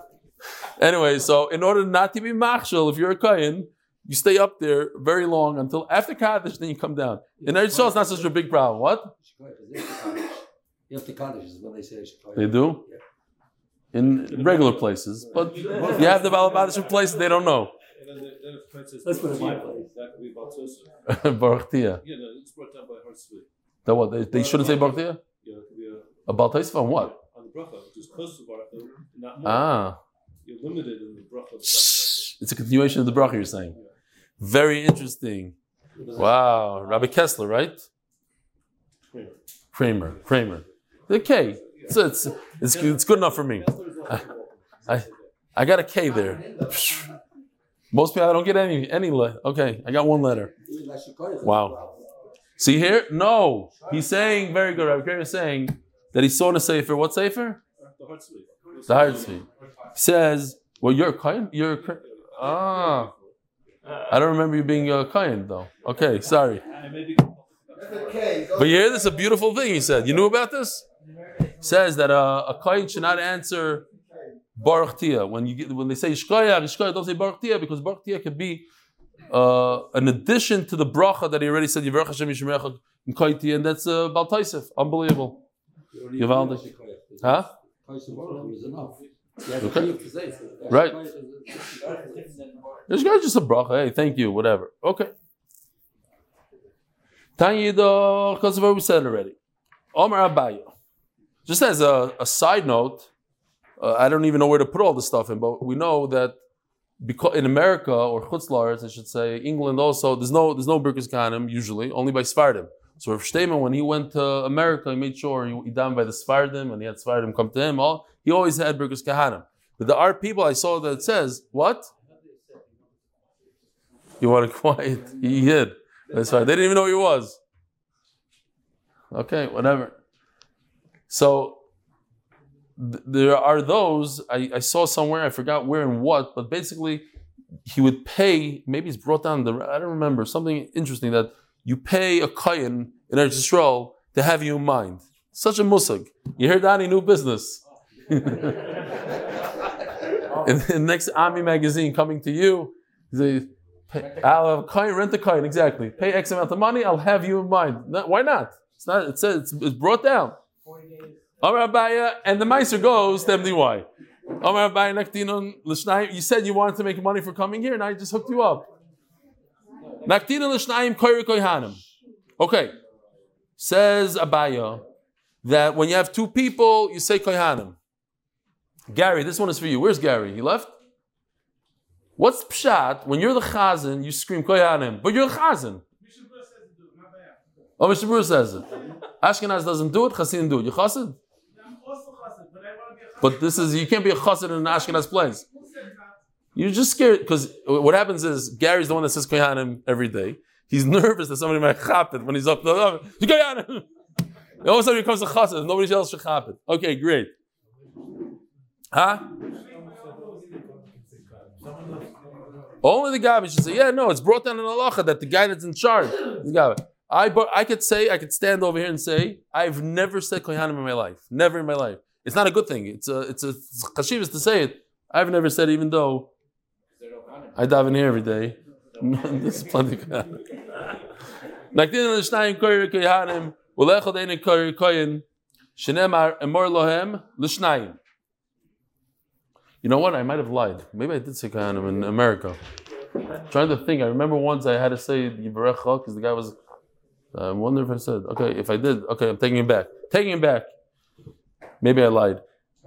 anyway, so in order not to be machshel, if you're a kohen, you stay up there very long until after Kaddish, then you come down. In Eretz Yisrael, it's not such a big problem. What? They do? In regular places. But you have the Balabadish places, they don't know.
Let's put it in my place. That could be Baltosa.
Baruch Tia.
Yeah, no, it's brought down by Hartzvik.
That what? They, they shouldn't say Baruch Tia?
Yeah, it could a,
A Taisva on what?
on the bracha, just because of Baruch, not more.
Ah.
You're limited in the bracha. of
It's a continuation of the bracha you're saying. Very interesting. Wow. Rabbi Kessler, right?
Kramer.
Kramer. Kramer. Okay. It's, it's, it's, it's good enough for me. I, I got a K there. Most people, I don't get any, any le- Okay, I got one letter. Wow. See here? No. He's saying, very good. Rabbi Kramer is saying that he saw in a Sefer. What Sefer?
The Hartzvik.
The Hartzvi. Says, well, you're a Kayan? You're a, Ah. I don't remember you being a Kayan, though. Okay, sorry. But you hear this? A beautiful thing he said. You knew about this? Says that uh, a Kayan should not answer Baruch Tia. When you get, when they say Shkoya, Shkoya, don't say Baruch Tia because Baruch Tia could be uh, an addition to the bracha that he already said Yivrach Hashem Yishmerecha and that's uh, Bal Taisef. Unbelievable. Givaldic. Huh? Okay. Right. This guy's just a bracha. Hey, thank you, whatever. Okay. Tanya because of what we said already. Omar Abayo. Just as a, a side note, uh, I don't even know where to put all this stuff in, but we know that because in America or Chutzlars, I should say, England also, there's no there's no Birkus Kahanim usually, only by Sfardim. So if Shteman, when he went to America, he made sure he, he down by the Sfardim and he had Sfardim come to him. All he always had Birkus Kahanim. But there are people I saw that says what? You want to quiet? He hid. That's right. They didn't even know who he was. Okay, whatever. So th- there are those I, I saw somewhere. I forgot where and what, but basically he would pay. Maybe it's brought down the. I don't remember something interesting that you pay a kohen in Eretz Yisrael to have you in mind. Such a musag. You heard that? He knew business. in the next Ami magazine coming to you, pay, I'll have a coin, rent a coin, exactly. Pay X amount of money, I'll have you in mind. No, why not? It's not. It says it's, it's brought down. Amar Abaya, and the Meister goes to MDY. Amar Abaya Naktinon L'Shnayim. You said you wanted to make money for coming here, and I just hooked you up. Naktinon L'Shnayim Koyri Koyhanim. Okay. Says Abaya that when you have two people, you say Koyhanim. Gary, this one is for you. Where's Gary? He left? What's pshat? When you're the chazan, you scream koyanim, but you're the chazan. Oh, Mr. Brewer oh, says it. Ashkenaz doesn't do it, Chassid do it. You chassid? But this is, you can't be a chassid in an Ashkenaz place. You're just scared, because what happens is, Gary's the one that says koyanim every day. He's nervous that somebody might chap it when he's up. Oh, koyanim! All of a sudden he comes to chassid, nobody else should chap it. Okay, great. Huh? Only the guy should say, yeah, no, it's brought down in halacha that the guy that's in charge the guy. I, I could say, I could stand over here and say, I've never said kohanim in my life. Never in my life. It's not a good thing. It's a, it's a chashivas to say it. I've never said, even though I daven here every day. this is plenty of koyri koyin, shenemar emor lohem. You know what? I might have lied. Maybe I did say Kohanim in America. trying to think. I remember once I had to say Yivarecha because the guy was. Uh, I wonder if I said okay. If I did, okay, I'm taking it back. Taking it back. Maybe I lied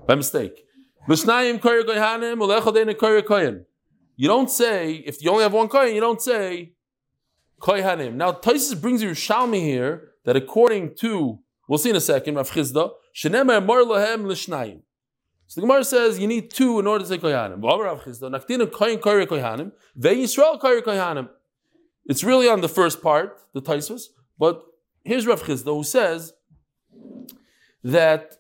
by mistake. Koyer ulechadein koyer. You don't say if you only have one kohen. You don't say kohanim. Now Taisus brings you Shalmi here that according to we'll see in a second Rav Chizda shenemer mor lohem l'shnayim. So the Gemara says you need two in order to say kohanim. Kohanim. It's really on the first part, the Taisus, but here's Rav Chizda who says that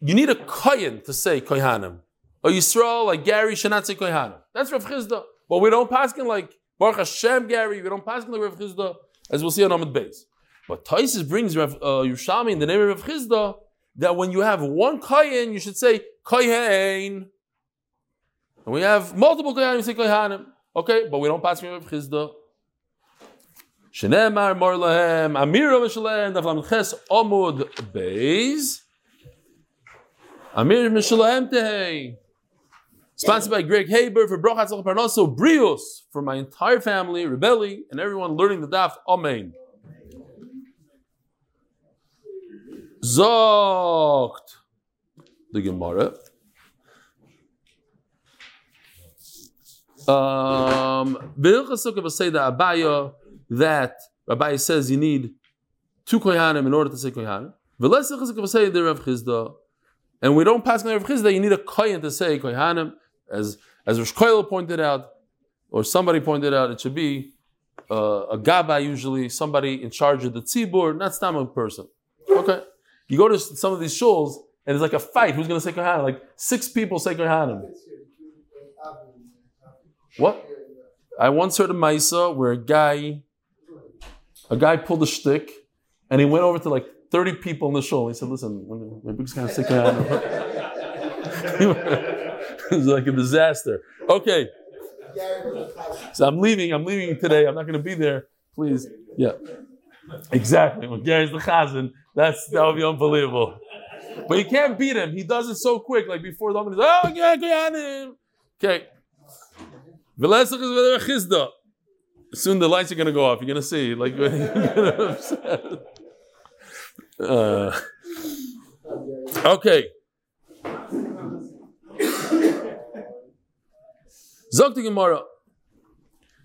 you need a kohen to say kohanim. Or Yisrael, like Gary, say kohanim. That's Rav Chizda. But we don't pass him like Baruch Hashem Gary, we don't pass him like Rav Chizda, as we'll see on Ahmed Beis. But Taisus brings Rav uh, in the name of Rav Chizda that when you have one kohen, you should say kohen. And we have multiple kohanim, you say kohanim. Okay, but we don't pass from Rav Chizda. Shenemar mor lahem amira v'shalem davlam ches omud beis amir v'shalem tehei. Sponsored by Greg Haber for Brochat Parnaso Brios for my entire family, Rebelli, and everyone learning the daf. Amen. Zogt the Gemara. Um, Abaya that Rabbi says you need two kohanim in order to say kohanim. Rav Chizda, and we don't pass on Rav Chizda. You need a kohen to say kohanim, as as Rosh Koil pointed out, or somebody pointed out. It should be uh, a gaba usually, somebody in charge of the tzibur, not stam person. Okay, you go to some of these shuls and it's like a fight. Who's going to say kohanim? Like six people say kohanim. What? I once heard a Maisa where a guy, a guy pulled a shtick, and he went over to like 30 people in the show. And he said, listen, my big's kind of sick. it was like a disaster. Okay. So I'm leaving. I'm leaving today. I'm not going to be there. Please. Yeah. Exactly. When Gary's the chazan, that's that would be unbelievable. But you can't beat him. He does it so quick. Like before the is oh yeah, Kohanim. Okay. Soon the lights are going to go off. You're going to see. Like, uh, okay. Zok Gemara.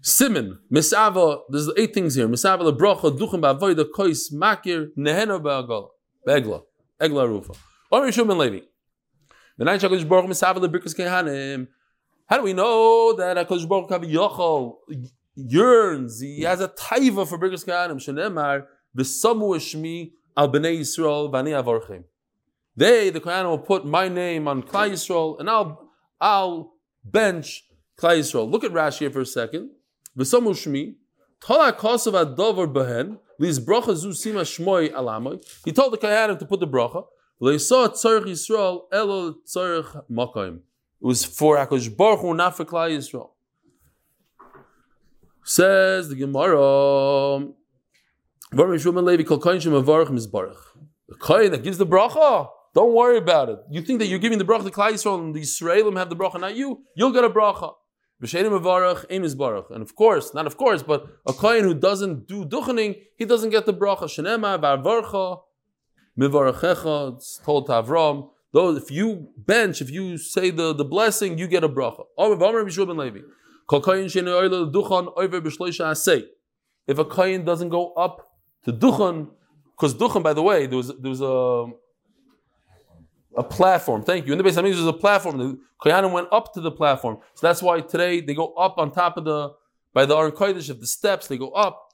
Simon, Misava, there's eight things here. Misava lebracha, duchem ba'avoida, kois, makir, nehena ba'agala, begla, egla rufa. Or Yishum ben Levi. Nine shakadosh baruch misava lebrikas kehanim. How do we know that HaKadosh Baruch Hu yearns, he has a taiva for Birkas Kehanim, Shenemar, V'samu Shmi al Bnei Yisrael v'ani avarchem. They, the Kohanim, will put my name on Klai Yisrael, and I'll, I'll bench Klai Yisrael. Look at Rashi here for a second. V'samu Shmi, Sima Shmoi. He told the Kohanim to put the bracha. It was for Hakadosh Baruch Hu, not for Klal Yisrael. Says the Gemara. The kohen that gives the bracha, don't worry about it. You think that you're giving the bracha to Klal Yisrael and the Israelim have the bracha, not you. You'll get a bracha. And of course, not of course, but a kohen who doesn't do duchening, he doesn't get the bracha. Shenema varvarcha mivarachecha. It's told to Avram. Though if you bench, if you say the, the blessing, you get a bracha. If a kohen doesn't go up to duchan, because duchan, by the way, there was there was a a platform. Thank you. In the base, mean, there's a platform. The kohanim went up to the platform, so that's why today they go up on top of the by the Aron Kodesh of the steps. They go up.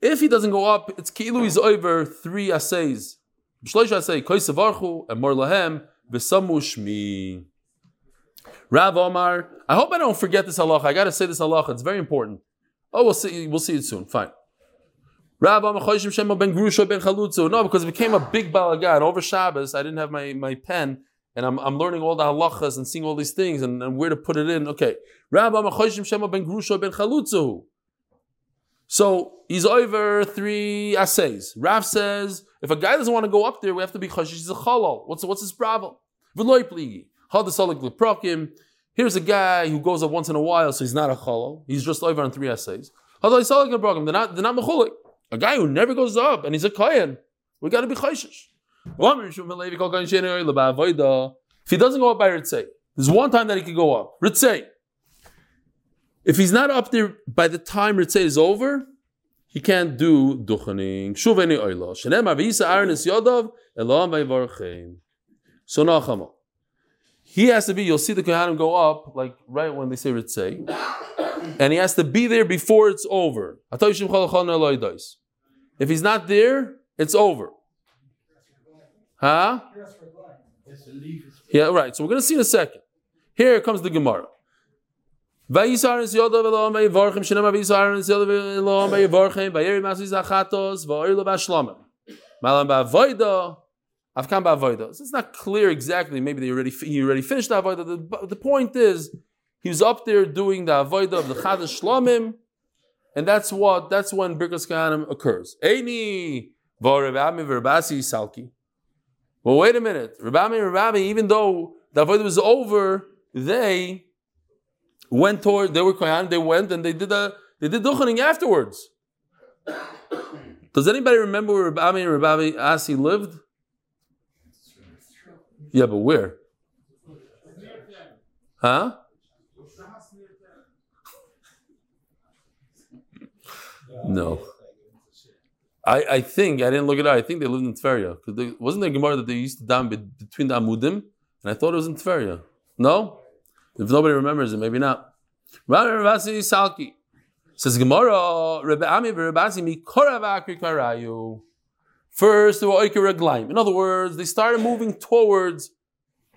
If he doesn't go up, it's kilu is over three assays. B'shloisha say koisavarchu and mor lahem v'samu shmi. Rav Omar, I hope I don't forget this halacha. I got to say this halacha. It's very important. Oh, we'll see. We'll see it soon. Fine. Rav Omar choshim shema ben grusha ben chalutzu. No, because it became a big balagan over Shabbos. I didn't have my, my pen, and I'm, I'm learning all the halachas and seeing all these things and, and where to put it in. Okay. Rav Omar choshim shema ben grusha ben chalutzu. So he's over three assays. Rav says if a guy doesn't want to go up there, we have to be chashish. He's a chalal. What's what's his problem? V'loy pligi. Leprokim. Here's a guy who goes up once in a while, so he's not a cholo. He's just over on three essays. Hadasalik leprokim. They're not. They're not mechulik. A guy who never goes up and he's a kohen. We got to be chayshish. If he doesn't go up by Ritzay, there's one time that he could go up. Ritzay. If he's not up there by the time Ritzay is over, he can't do duchening. Shuveni oilo. Shenem avisa arnis yodov eloham vayvarchein. So nachama. He has to be, you'll see the Kohanim go up, like right when they say Ritzay. And he has to be there before it's over. If he's not there, it's over. Huh? Yeah, right. So we're going to see in a second. Here comes the Gemara. So it's not clear exactly. Maybe they already he already finished the avoida. The, the point is he was up there doing the avoida of the chadash shlamim, and that's what that's when birkas kahanim occurs. Eini v'orevami v'rabasi salki. Well, wait a minute. Rabbi and Rabbi, even though the avodah was over, they went toward. They were kohen. They went and they did a they did duchening afterwards. Does anybody remember where Rabbi and Rabbi Asi lived? Yeah, but where? Huh? No. I, I think I didn't look it up. I think they lived in Tveria because wasn't there Gemara that they used to down be, between the Amudim, and I thought it was in Tveria. No, if nobody remembers it, maybe not. Rabbi Ravasi Salki says Gemara Rabbi Ami Rabasi Mikoravakri Karayu. First, they were Oikir In other words, they started moving towards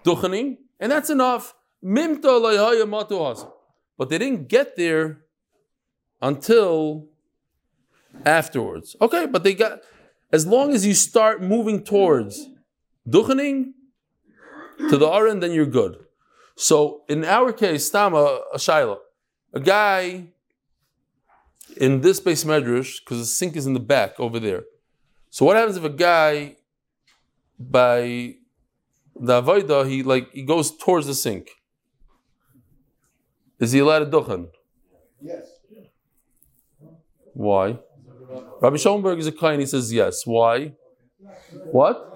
Duchanim, and that's enough. Mimta But they didn't get there until afterwards. Okay, but they got as long as you start moving towards duchening to the aron, then you're good. So in our case, Stama a shaila, a guy in this base medrash because the sink is in the back over there. So what happens if a guy by the avodah he like he goes towards the sink? Is he allowed to duchen?
Yes.
Why? Rabbi Schoenberg is a kind. He says yes. Why? What?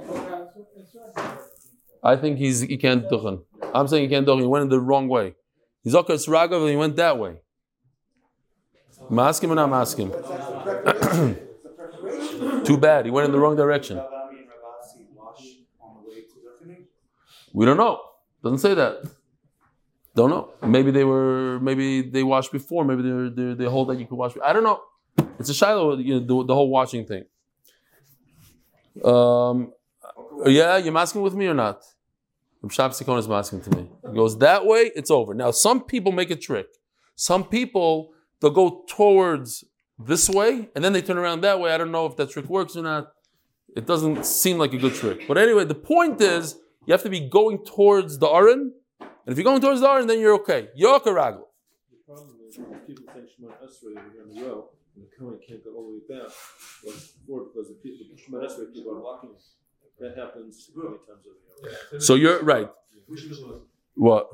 I think he's he can't duchen. I'm saying he can't duchen. He went in the wrong way. He's okas ragav and he went that way. Mask him or not mask him? Too bad. He went in the wrong direction. We don't know. Doesn't say that. Don't know. Maybe they were. Maybe they washed before. Maybe they they they hold that you could wash. I don't know. It's a shiloh, you know, the, the, whole watching thing. Um, yeah, you're masking with me or not? Shab Sikon is masking to me. It goes that way, it's over. Now, some people make a trick. Some people they'll go towards this way and then they turn around that way. I don't know if that trick works or not. It doesn't seem like a good trick. But anyway, the point is you have to be going towards the Aron. And if you're going towards the Aron, then you're okay. You're okay,
The problem is people think Shemon Esrei going well and the Kohen can't go all the way back because the, the people are. That happens many times over here.
So you're right. What?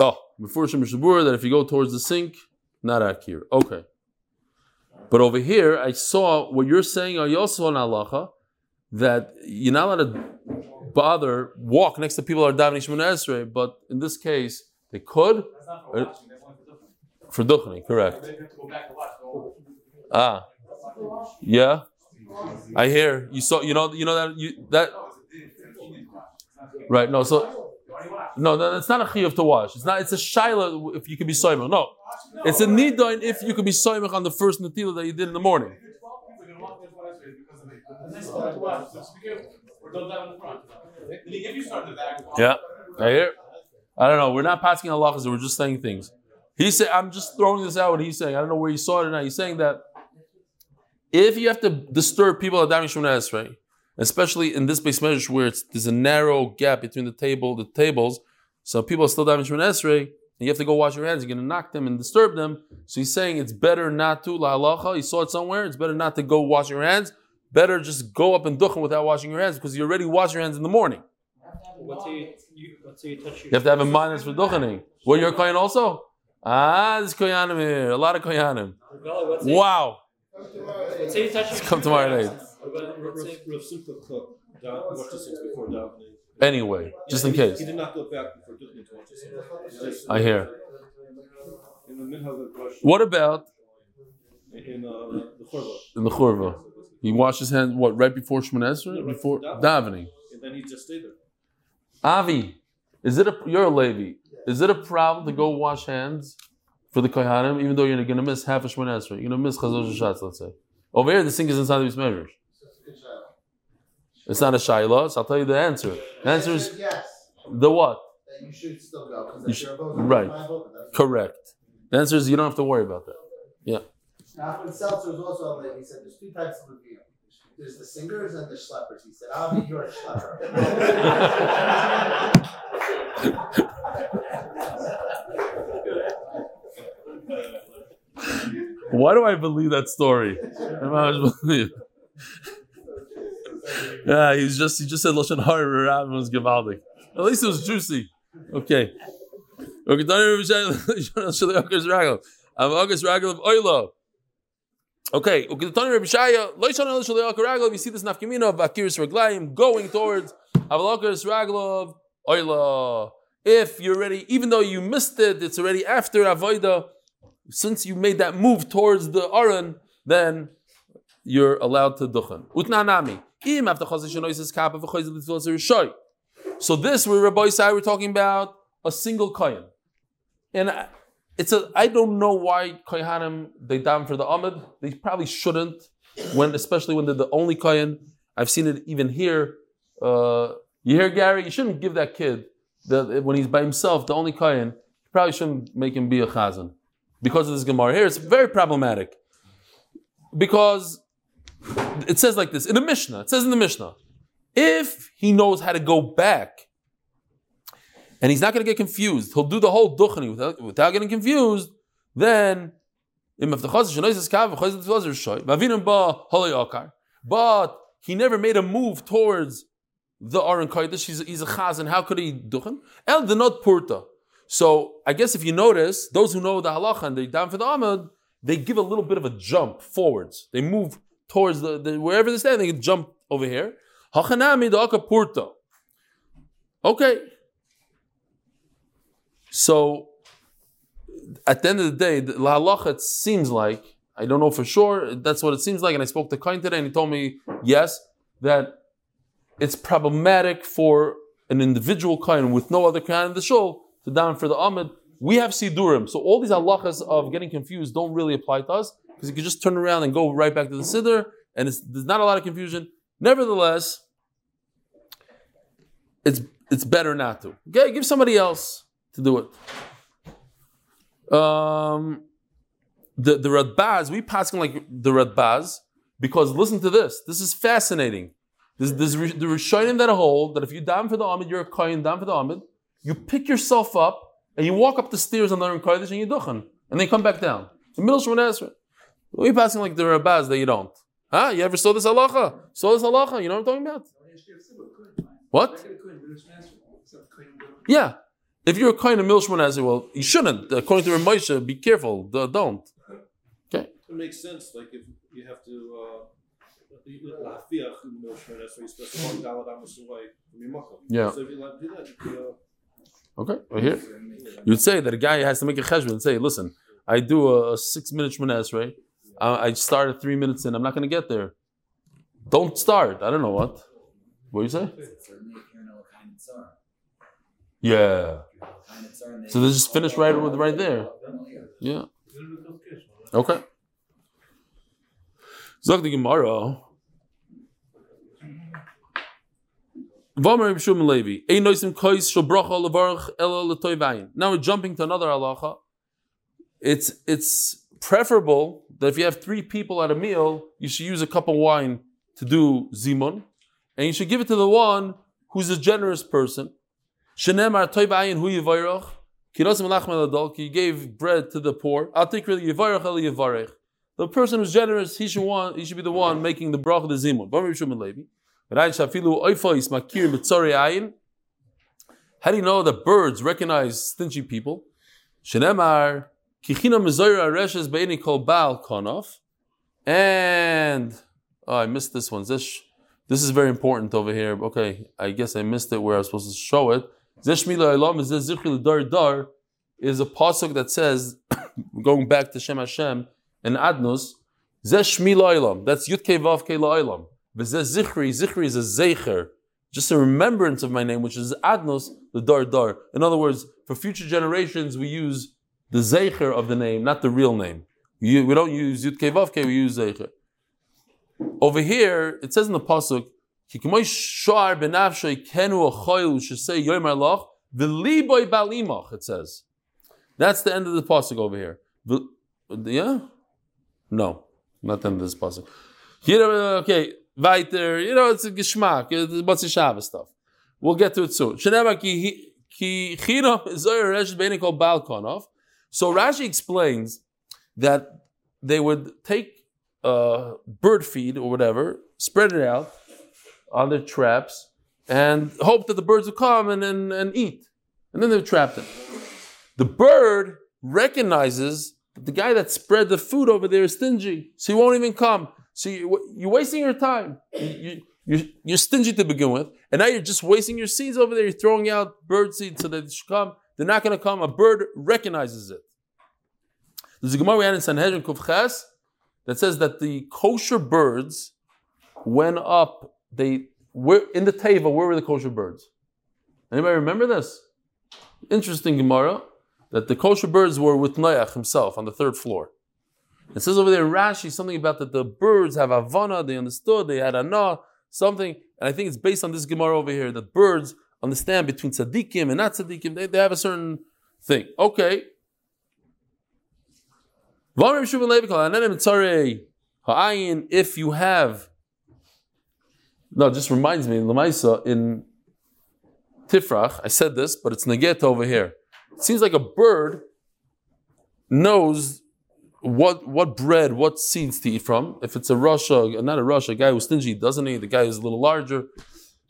Oh, before Shemeshabur that if you go towards the sink, not Akir. Okay. But over here, I saw what you're saying, are you also on Halacha, that you're not allowed to bother walk next to people that are davening Shemona Esrei, but in this case, they could. Uh, for duchening, correct. Ah, yeah. I hear you saw. You know. You know that you that. Right. No. So. No, no, it's not a chiyuv to wash. It's not. It's a shaila if you can be soymach. No, it's a nidain if you can be soymach on the first natila that you did in the morning. Yeah, I hear. I don't know. We're not passing halachas. We're just saying things. He said, "I'm just throwing this out." What he's saying, I don't know where he saw it or not. He's saying that if you have to disturb people at Dami Shemona right, especially in this base measure where it's, there's a narrow gap between the table, the tables, so people are still Dami Shemona Esrei, and you have to go wash your hands. You're going to knock them and disturb them. So he's saying it's better not to la halacha. He saw it somewhere. It's better not to go wash your hands better just go up and duchen without washing your hands because you already wash your hands in the morning.
Let's say you, let's you touch.
You have to have a minus for duchening. Well, you're a kohen also? Ah, there's koyanim here. A lot of koyanim.
Well, let's say,
Wow.
Let's say you touch your.
Come tomorrow night.
But Rav Rav Simcha cooked, da- washed his hands before davening.
Anyway, just in case.
He did not go back before davening to wash his hands. He just-
I hear.
In the minhag of brush,
What about
in uh, the chorba.
in the churva? He washed his hands, what, right before Shemon Esrei?
Right
Before davening.
And then he just stayed there.
Avi, is it a, you're a Levi. Is it a problem to go wash hands for the Kohanim, even though you're going to miss half a Shemon Esrei? You're going to miss Chazos mm-hmm. Shatz, let's say. Over here, the sink is inside of these measures. It's not a Shiloh, so I'll tell you the answer. The answer is
yes.
the what?
That you should still go
You should- right. Correct. The answer is you don't have to worry about that.
Nachman Seltzer was also on He said there's two types of review. There's the singers and the schleppers. He said, I'll be your schlepper.
Why do I believe that story? Yeah, he's just he just said lashon hara. Rav was givaldic. At least it was juicy. Okay. Okay. Av August Ragel of Oilo. Okay. Okay. Tani Rabbi Shaya. Loishon El Shalei Ragel. You see this nafkamina of Akiris Raglayim going towards Av August Oila. If you're ready, even though you missed it, it's already after Avoida since you made that move towards the Aron, then you're allowed to duchen. Utnanami. Im after So this, where Rabbi Isai, we're talking about a single kohen, and it's a. I don't know why kohanim they down for the amid. They probably shouldn't, when especially when they're the only kohen. I've seen it even here. Uh, you hear Gary? You shouldn't give that kid the, when he's by himself, the only kohen. You probably shouldn't make him be a chazan because of this Gemara here. It's very problematic because it says like this in the Mishnah. It says in the Mishnah, if he knows how to go back and he's not going to get confused, he'll do the whole duchani without, without getting confused. Then, but he never made a move towards the Aron Kodesh. He's, he's a chazan. How could he duchen? El denot purta. So I guess if you notice, those who know the halacha and they down for the amud, they give a little bit of a jump forwards. They move towards the, the wherever they stand, they can jump over here. Hachanami da'aka purta. Okay. So at the end of the day, the la halacha it seems like I don't know for sure. That's what it seems like. And I spoke to Kain today, and he told me yes that it's problematic for an individual Kain with no other Kain in the shul to down for the Amid. We have Sidurim. So all these halachas of getting confused don't really apply to us because you can just turn around and go right back to the Siddur and there's not a lot of confusion. Nevertheless, it's it's better not to. Okay, give somebody else to do it. Um, the the Radbaz, we pass like the Radbaz because listen to this. This is fascinating. This, this the Rishonim that hold that if you down for the Amid, you're a Kohen down for the Amid. You pick yourself up and you walk up the stairs on the Aron Kodesh and you duchen, and then you come back down. The middle Shemon Esrei. We passing like the Rabaz that you don't. Huh? You ever saw this halacha? Saw this halacha? You know what I'm talking about? What? Yeah. If you're a kind of Milshman Esrei, well, you shouldn't. According to Ramosha, be careful. Don't. Okay.
It makes sense, like if you have to, uh, lafiach in the Moshe, that's why you're supposed to walk Dalad Amos away from your makom.
Yeah.
So if you like do that, you could, uh,
Okay, right here. You'd say that a guy has to make a cheshbon and say, listen, I do a, a six minute shmanes, right? I, I start at three minutes in, I'm not going to get there. Don't start. I don't know what. What do you say? Yeah. So they just finish right with right there. Yeah. Okay. The Gemara. Now we're jumping to another halacha. It's it's preferable that if you have three people at a meal, you should use a cup of wine to do zimun, and you should give it to the one who's a generous person. Shenemar toivayin hu yivarach. Kirosim lachem eladol. He gave bread to the poor. Really yivarach el yivarech. the person who's generous, he should want, he should be the one making the bracha the zimun. Bamir Shum and Levi. V'rayin shafilu oifois makir b'tzori ayin. How do you know that birds recognize stingy people? Shenemar kichina mezoyer areshes be'eni kol baal konof. And oh, I missed this one. This this is very important over here. Okay, I guess I missed it where I was supposed to show it. Zeshmila Elam is Zichri Dar Dar is a pasuk that says, going back to Shem Hashem and Adnus, Zeshmila Elam. That's Yud Kei Vav Kei Elam. Zichri, Zichri is a Zecher, just a remembrance of my name, which is Adnos, the Dar Dar. In other words, for future generations, we use the Zecher of the name, not the real name. We don't use Yud Kei Vav we use Zecher. Over here, it says in the pasuk, It says, that's the end of the pasuk over here. Yeah, no, not the end of this pasuk. Here, okay, weiter. You know, it's a geschmack. It's what's the Shabbos stuff. We'll get to it soon. Shenema ki. So Rashi explains that they would take uh, bird feed or whatever, spread it out on their traps, and hope that the birds will come and, and, and eat. And then they would trap them. The bird recognizes that the guy that spread the food over there is stingy, so he won't even come. So you, you're wasting your time. You, you, you're, you're stingy to begin with, and now you're just wasting your seeds over there. You're throwing out bird seeds so that they should come. They're not going to come. A bird recognizes it. There's a Gemara we had in Sanhedrin Kufches that says that the kosher birds went up. They were in the teva. Where were the kosher birds? Anybody remember this? Interesting Gemara that the kosher birds were with Noach himself on the third floor. It says over there Rashi something about that the birds have avana. They understood. They had ana something, and I think it's based on this Gemara over here that birds understand between tzaddikim and not tzaddikim. They, they have a certain thing. Okay, if you have, no, just reminds me in Lamaisa in Tifrach, I said this, but it's Naget over here. It seems like a bird knows what what bread, what seeds to eat from. If it's a Russia, not a Russia, a guy who's stingy doesn't eat, the guy who's a little larger.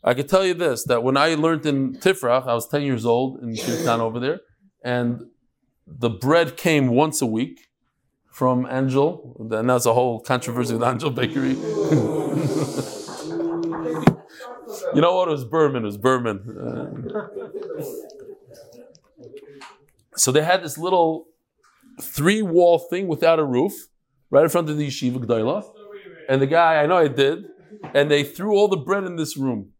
I can tell you this that when I learned in Tifrach, I was 10 years old in Kirtan over there, and the bread came once a week from Angel. And that's a whole controversy with Angel Bakery. you know what? It was Berman. It was Berman. Uh, so they had this little three wall thing without a roof right in front of the yeshiva Gdaila. And the guy, I know I did, and they threw all the bread in this room.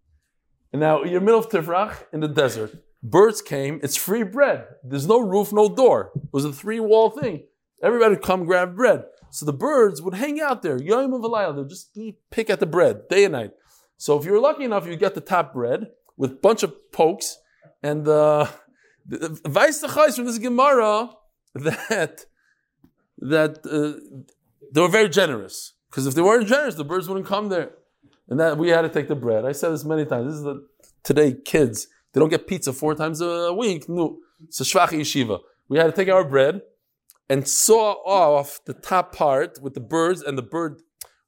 And now you're middle of Tifrach in the desert. Birds came, it's free bread. There's no roof, no door. It was a three wall thing. Everybody would come grab bread. So the birds would hang out there, Yom of they'd just eat, pick at the bread day and night. So if you're lucky enough, you get the top bread with a bunch of pokes. And uh, Vice the from this Gemara that that uh, they were very generous. Because if they weren't generous, the birds wouldn't come there. And that we had to take the bread. I said this many times. This is the today kids. They don't get pizza four times a week. No. It's a shvach yeshiva. We had to take our bread and saw off the top part with the birds and the bird.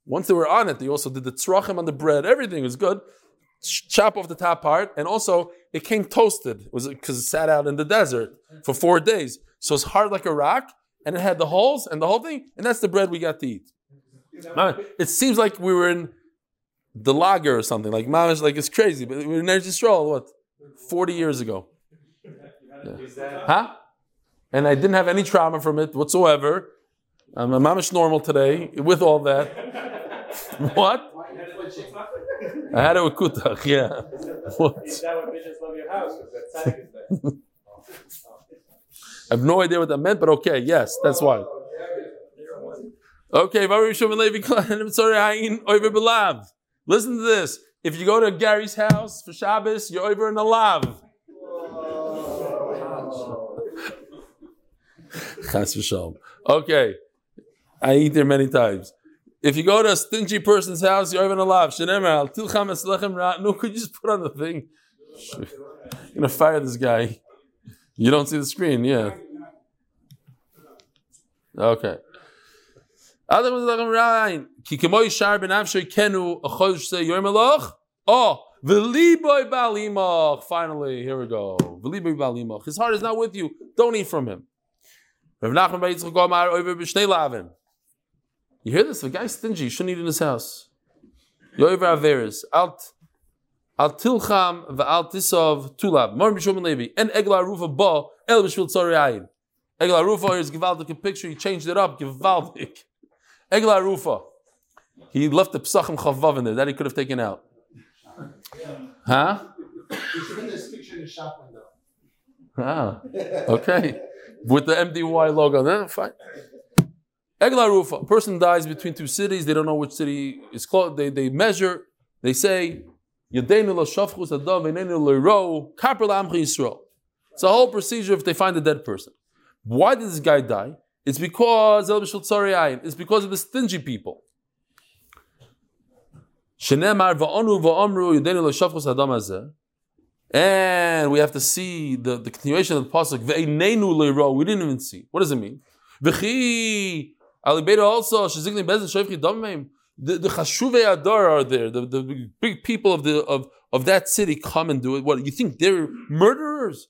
Once they were on it, they also did the tzrachim on the bread. Everything was good. Chop off the top part, and also it came toasted. It was because it sat out in the desert for four days, so it's hard like a rock, and it had the holes and the whole thing, and that's the bread we got to eat. It seems like we were in the lager or something. Like mamish, like it's crazy, but we were in Eretz Yisrael, what, forty years ago? Yeah. Huh? and I didn't have any trauma from it whatsoever. I'm a mamish normal today with all that. what? I had it with kutach, yeah. What? I have no idea what that meant, but okay, yes, that's why. Okay, listen to this. If you go to Gary's house for Shabbos, you're over in a lav. Chas v'shalom. Okay, I eat there many times. If you go to a stingy person's house, you're even eslechem ra. No, could you just put on the thing? You're gonna fire this guy. You don't see the screen, yeah. Okay. Oh. Finally, here we go. His heart is not with you. Don't eat from him. You hear this? The guy's stingy. He shouldn't eat in his house. Yoiver averis. Alt al tilcham v'al tisov tulab. Mor b'shum levi. En egla rufa ba el b'shvil tzori ayin. Egla rufa is givaldik a picture. He changed it up. Givaldik. Egla rufa. He left the psachim chavav in there that he could have taken out. Huh?
You.
Ah, okay. With the MDY logo, then fine. Egla Rufa, a person dies between two cities, they don't know which city is close, they, they measure, they say. It's a whole procedure if they find a dead person. Why did this guy die? It's because It's because of the stingy people. And we have to see the, the continuation of the pasuk. We didn't even see. What does it mean? Alibeda also shezigni bezin shoyfchi damim. The the adar are there. The, the big people of the of, of that city come and do it. What you think they're murderers?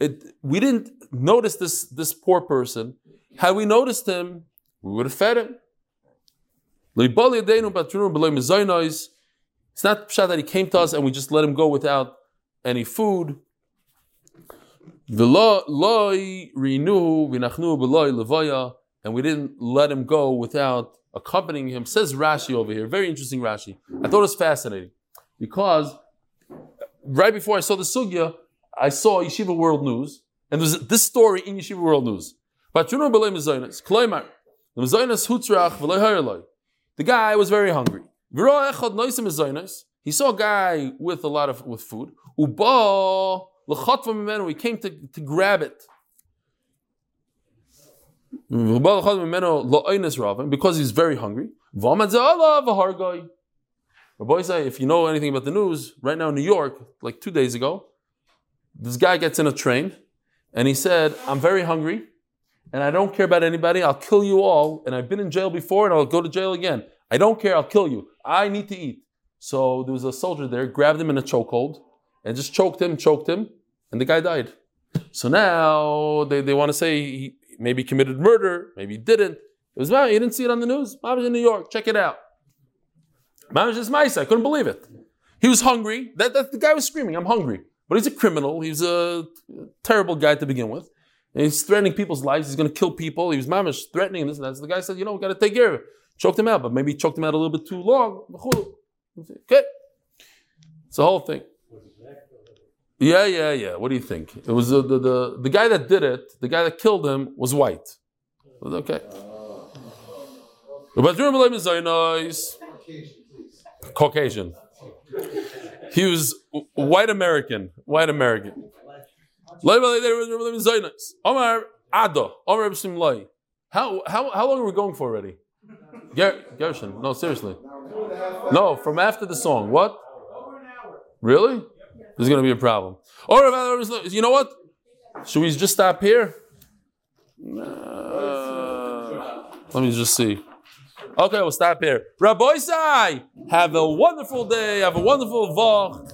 It we didn't notice this this poor person. Had we noticed him, we would have fed him. It's not pshat that he came to us and we just let him go without any food. And we didn't let him go without accompanying him. Says Rashi over here, very interesting Rashi. I thought it was fascinating because right before I saw the sugya, I saw Yeshiva World News, and there's this story in Yeshiva World News. The guy was very hungry. He saw a guy with a lot of with food. He came to, to grab it. Because he's very hungry. If you know anything about the news, right now in New York, like two days ago, this guy gets in a train and he said, I'm very hungry and I don't care about anybody. I'll kill you all. And I've been in jail before and I'll go to jail again. I don't care. I'll kill you. I need to eat. So there was a soldier there, grabbed him in a chokehold and just choked him, choked him, and the guy died. So now they, they want to say he maybe committed murder, maybe he didn't. It was you didn't see it on the news. I was in New York. Check it out. Mamish is mice. I couldn't believe it. He was hungry. That, that the guy was screaming, "I'm hungry." But he's a criminal. He's a terrible guy to begin with. And he's threatening people's lives. He's going to kill people. He was mamish threatening this and that. So the guy said, "You know, we got to take care of it." Choked him out, but maybe choked him out a little bit too long. Okay, it's the whole thing. Yeah, yeah, yeah. What do you think? It was the, the, the, the guy that did it, the guy that killed him, was white. It was okay. Caucasian. He was white American. White American. Omar Ado. Omar How, how, how long are we going for already? Ger- Gershon. No, seriously. No, from after the song. What? Really? There's going to be a problem. Or you know what? Should we just stop here? Uh, let me just see. Okay, we'll stop here. Rabbosai, have a wonderful day. Have a wonderful Voch.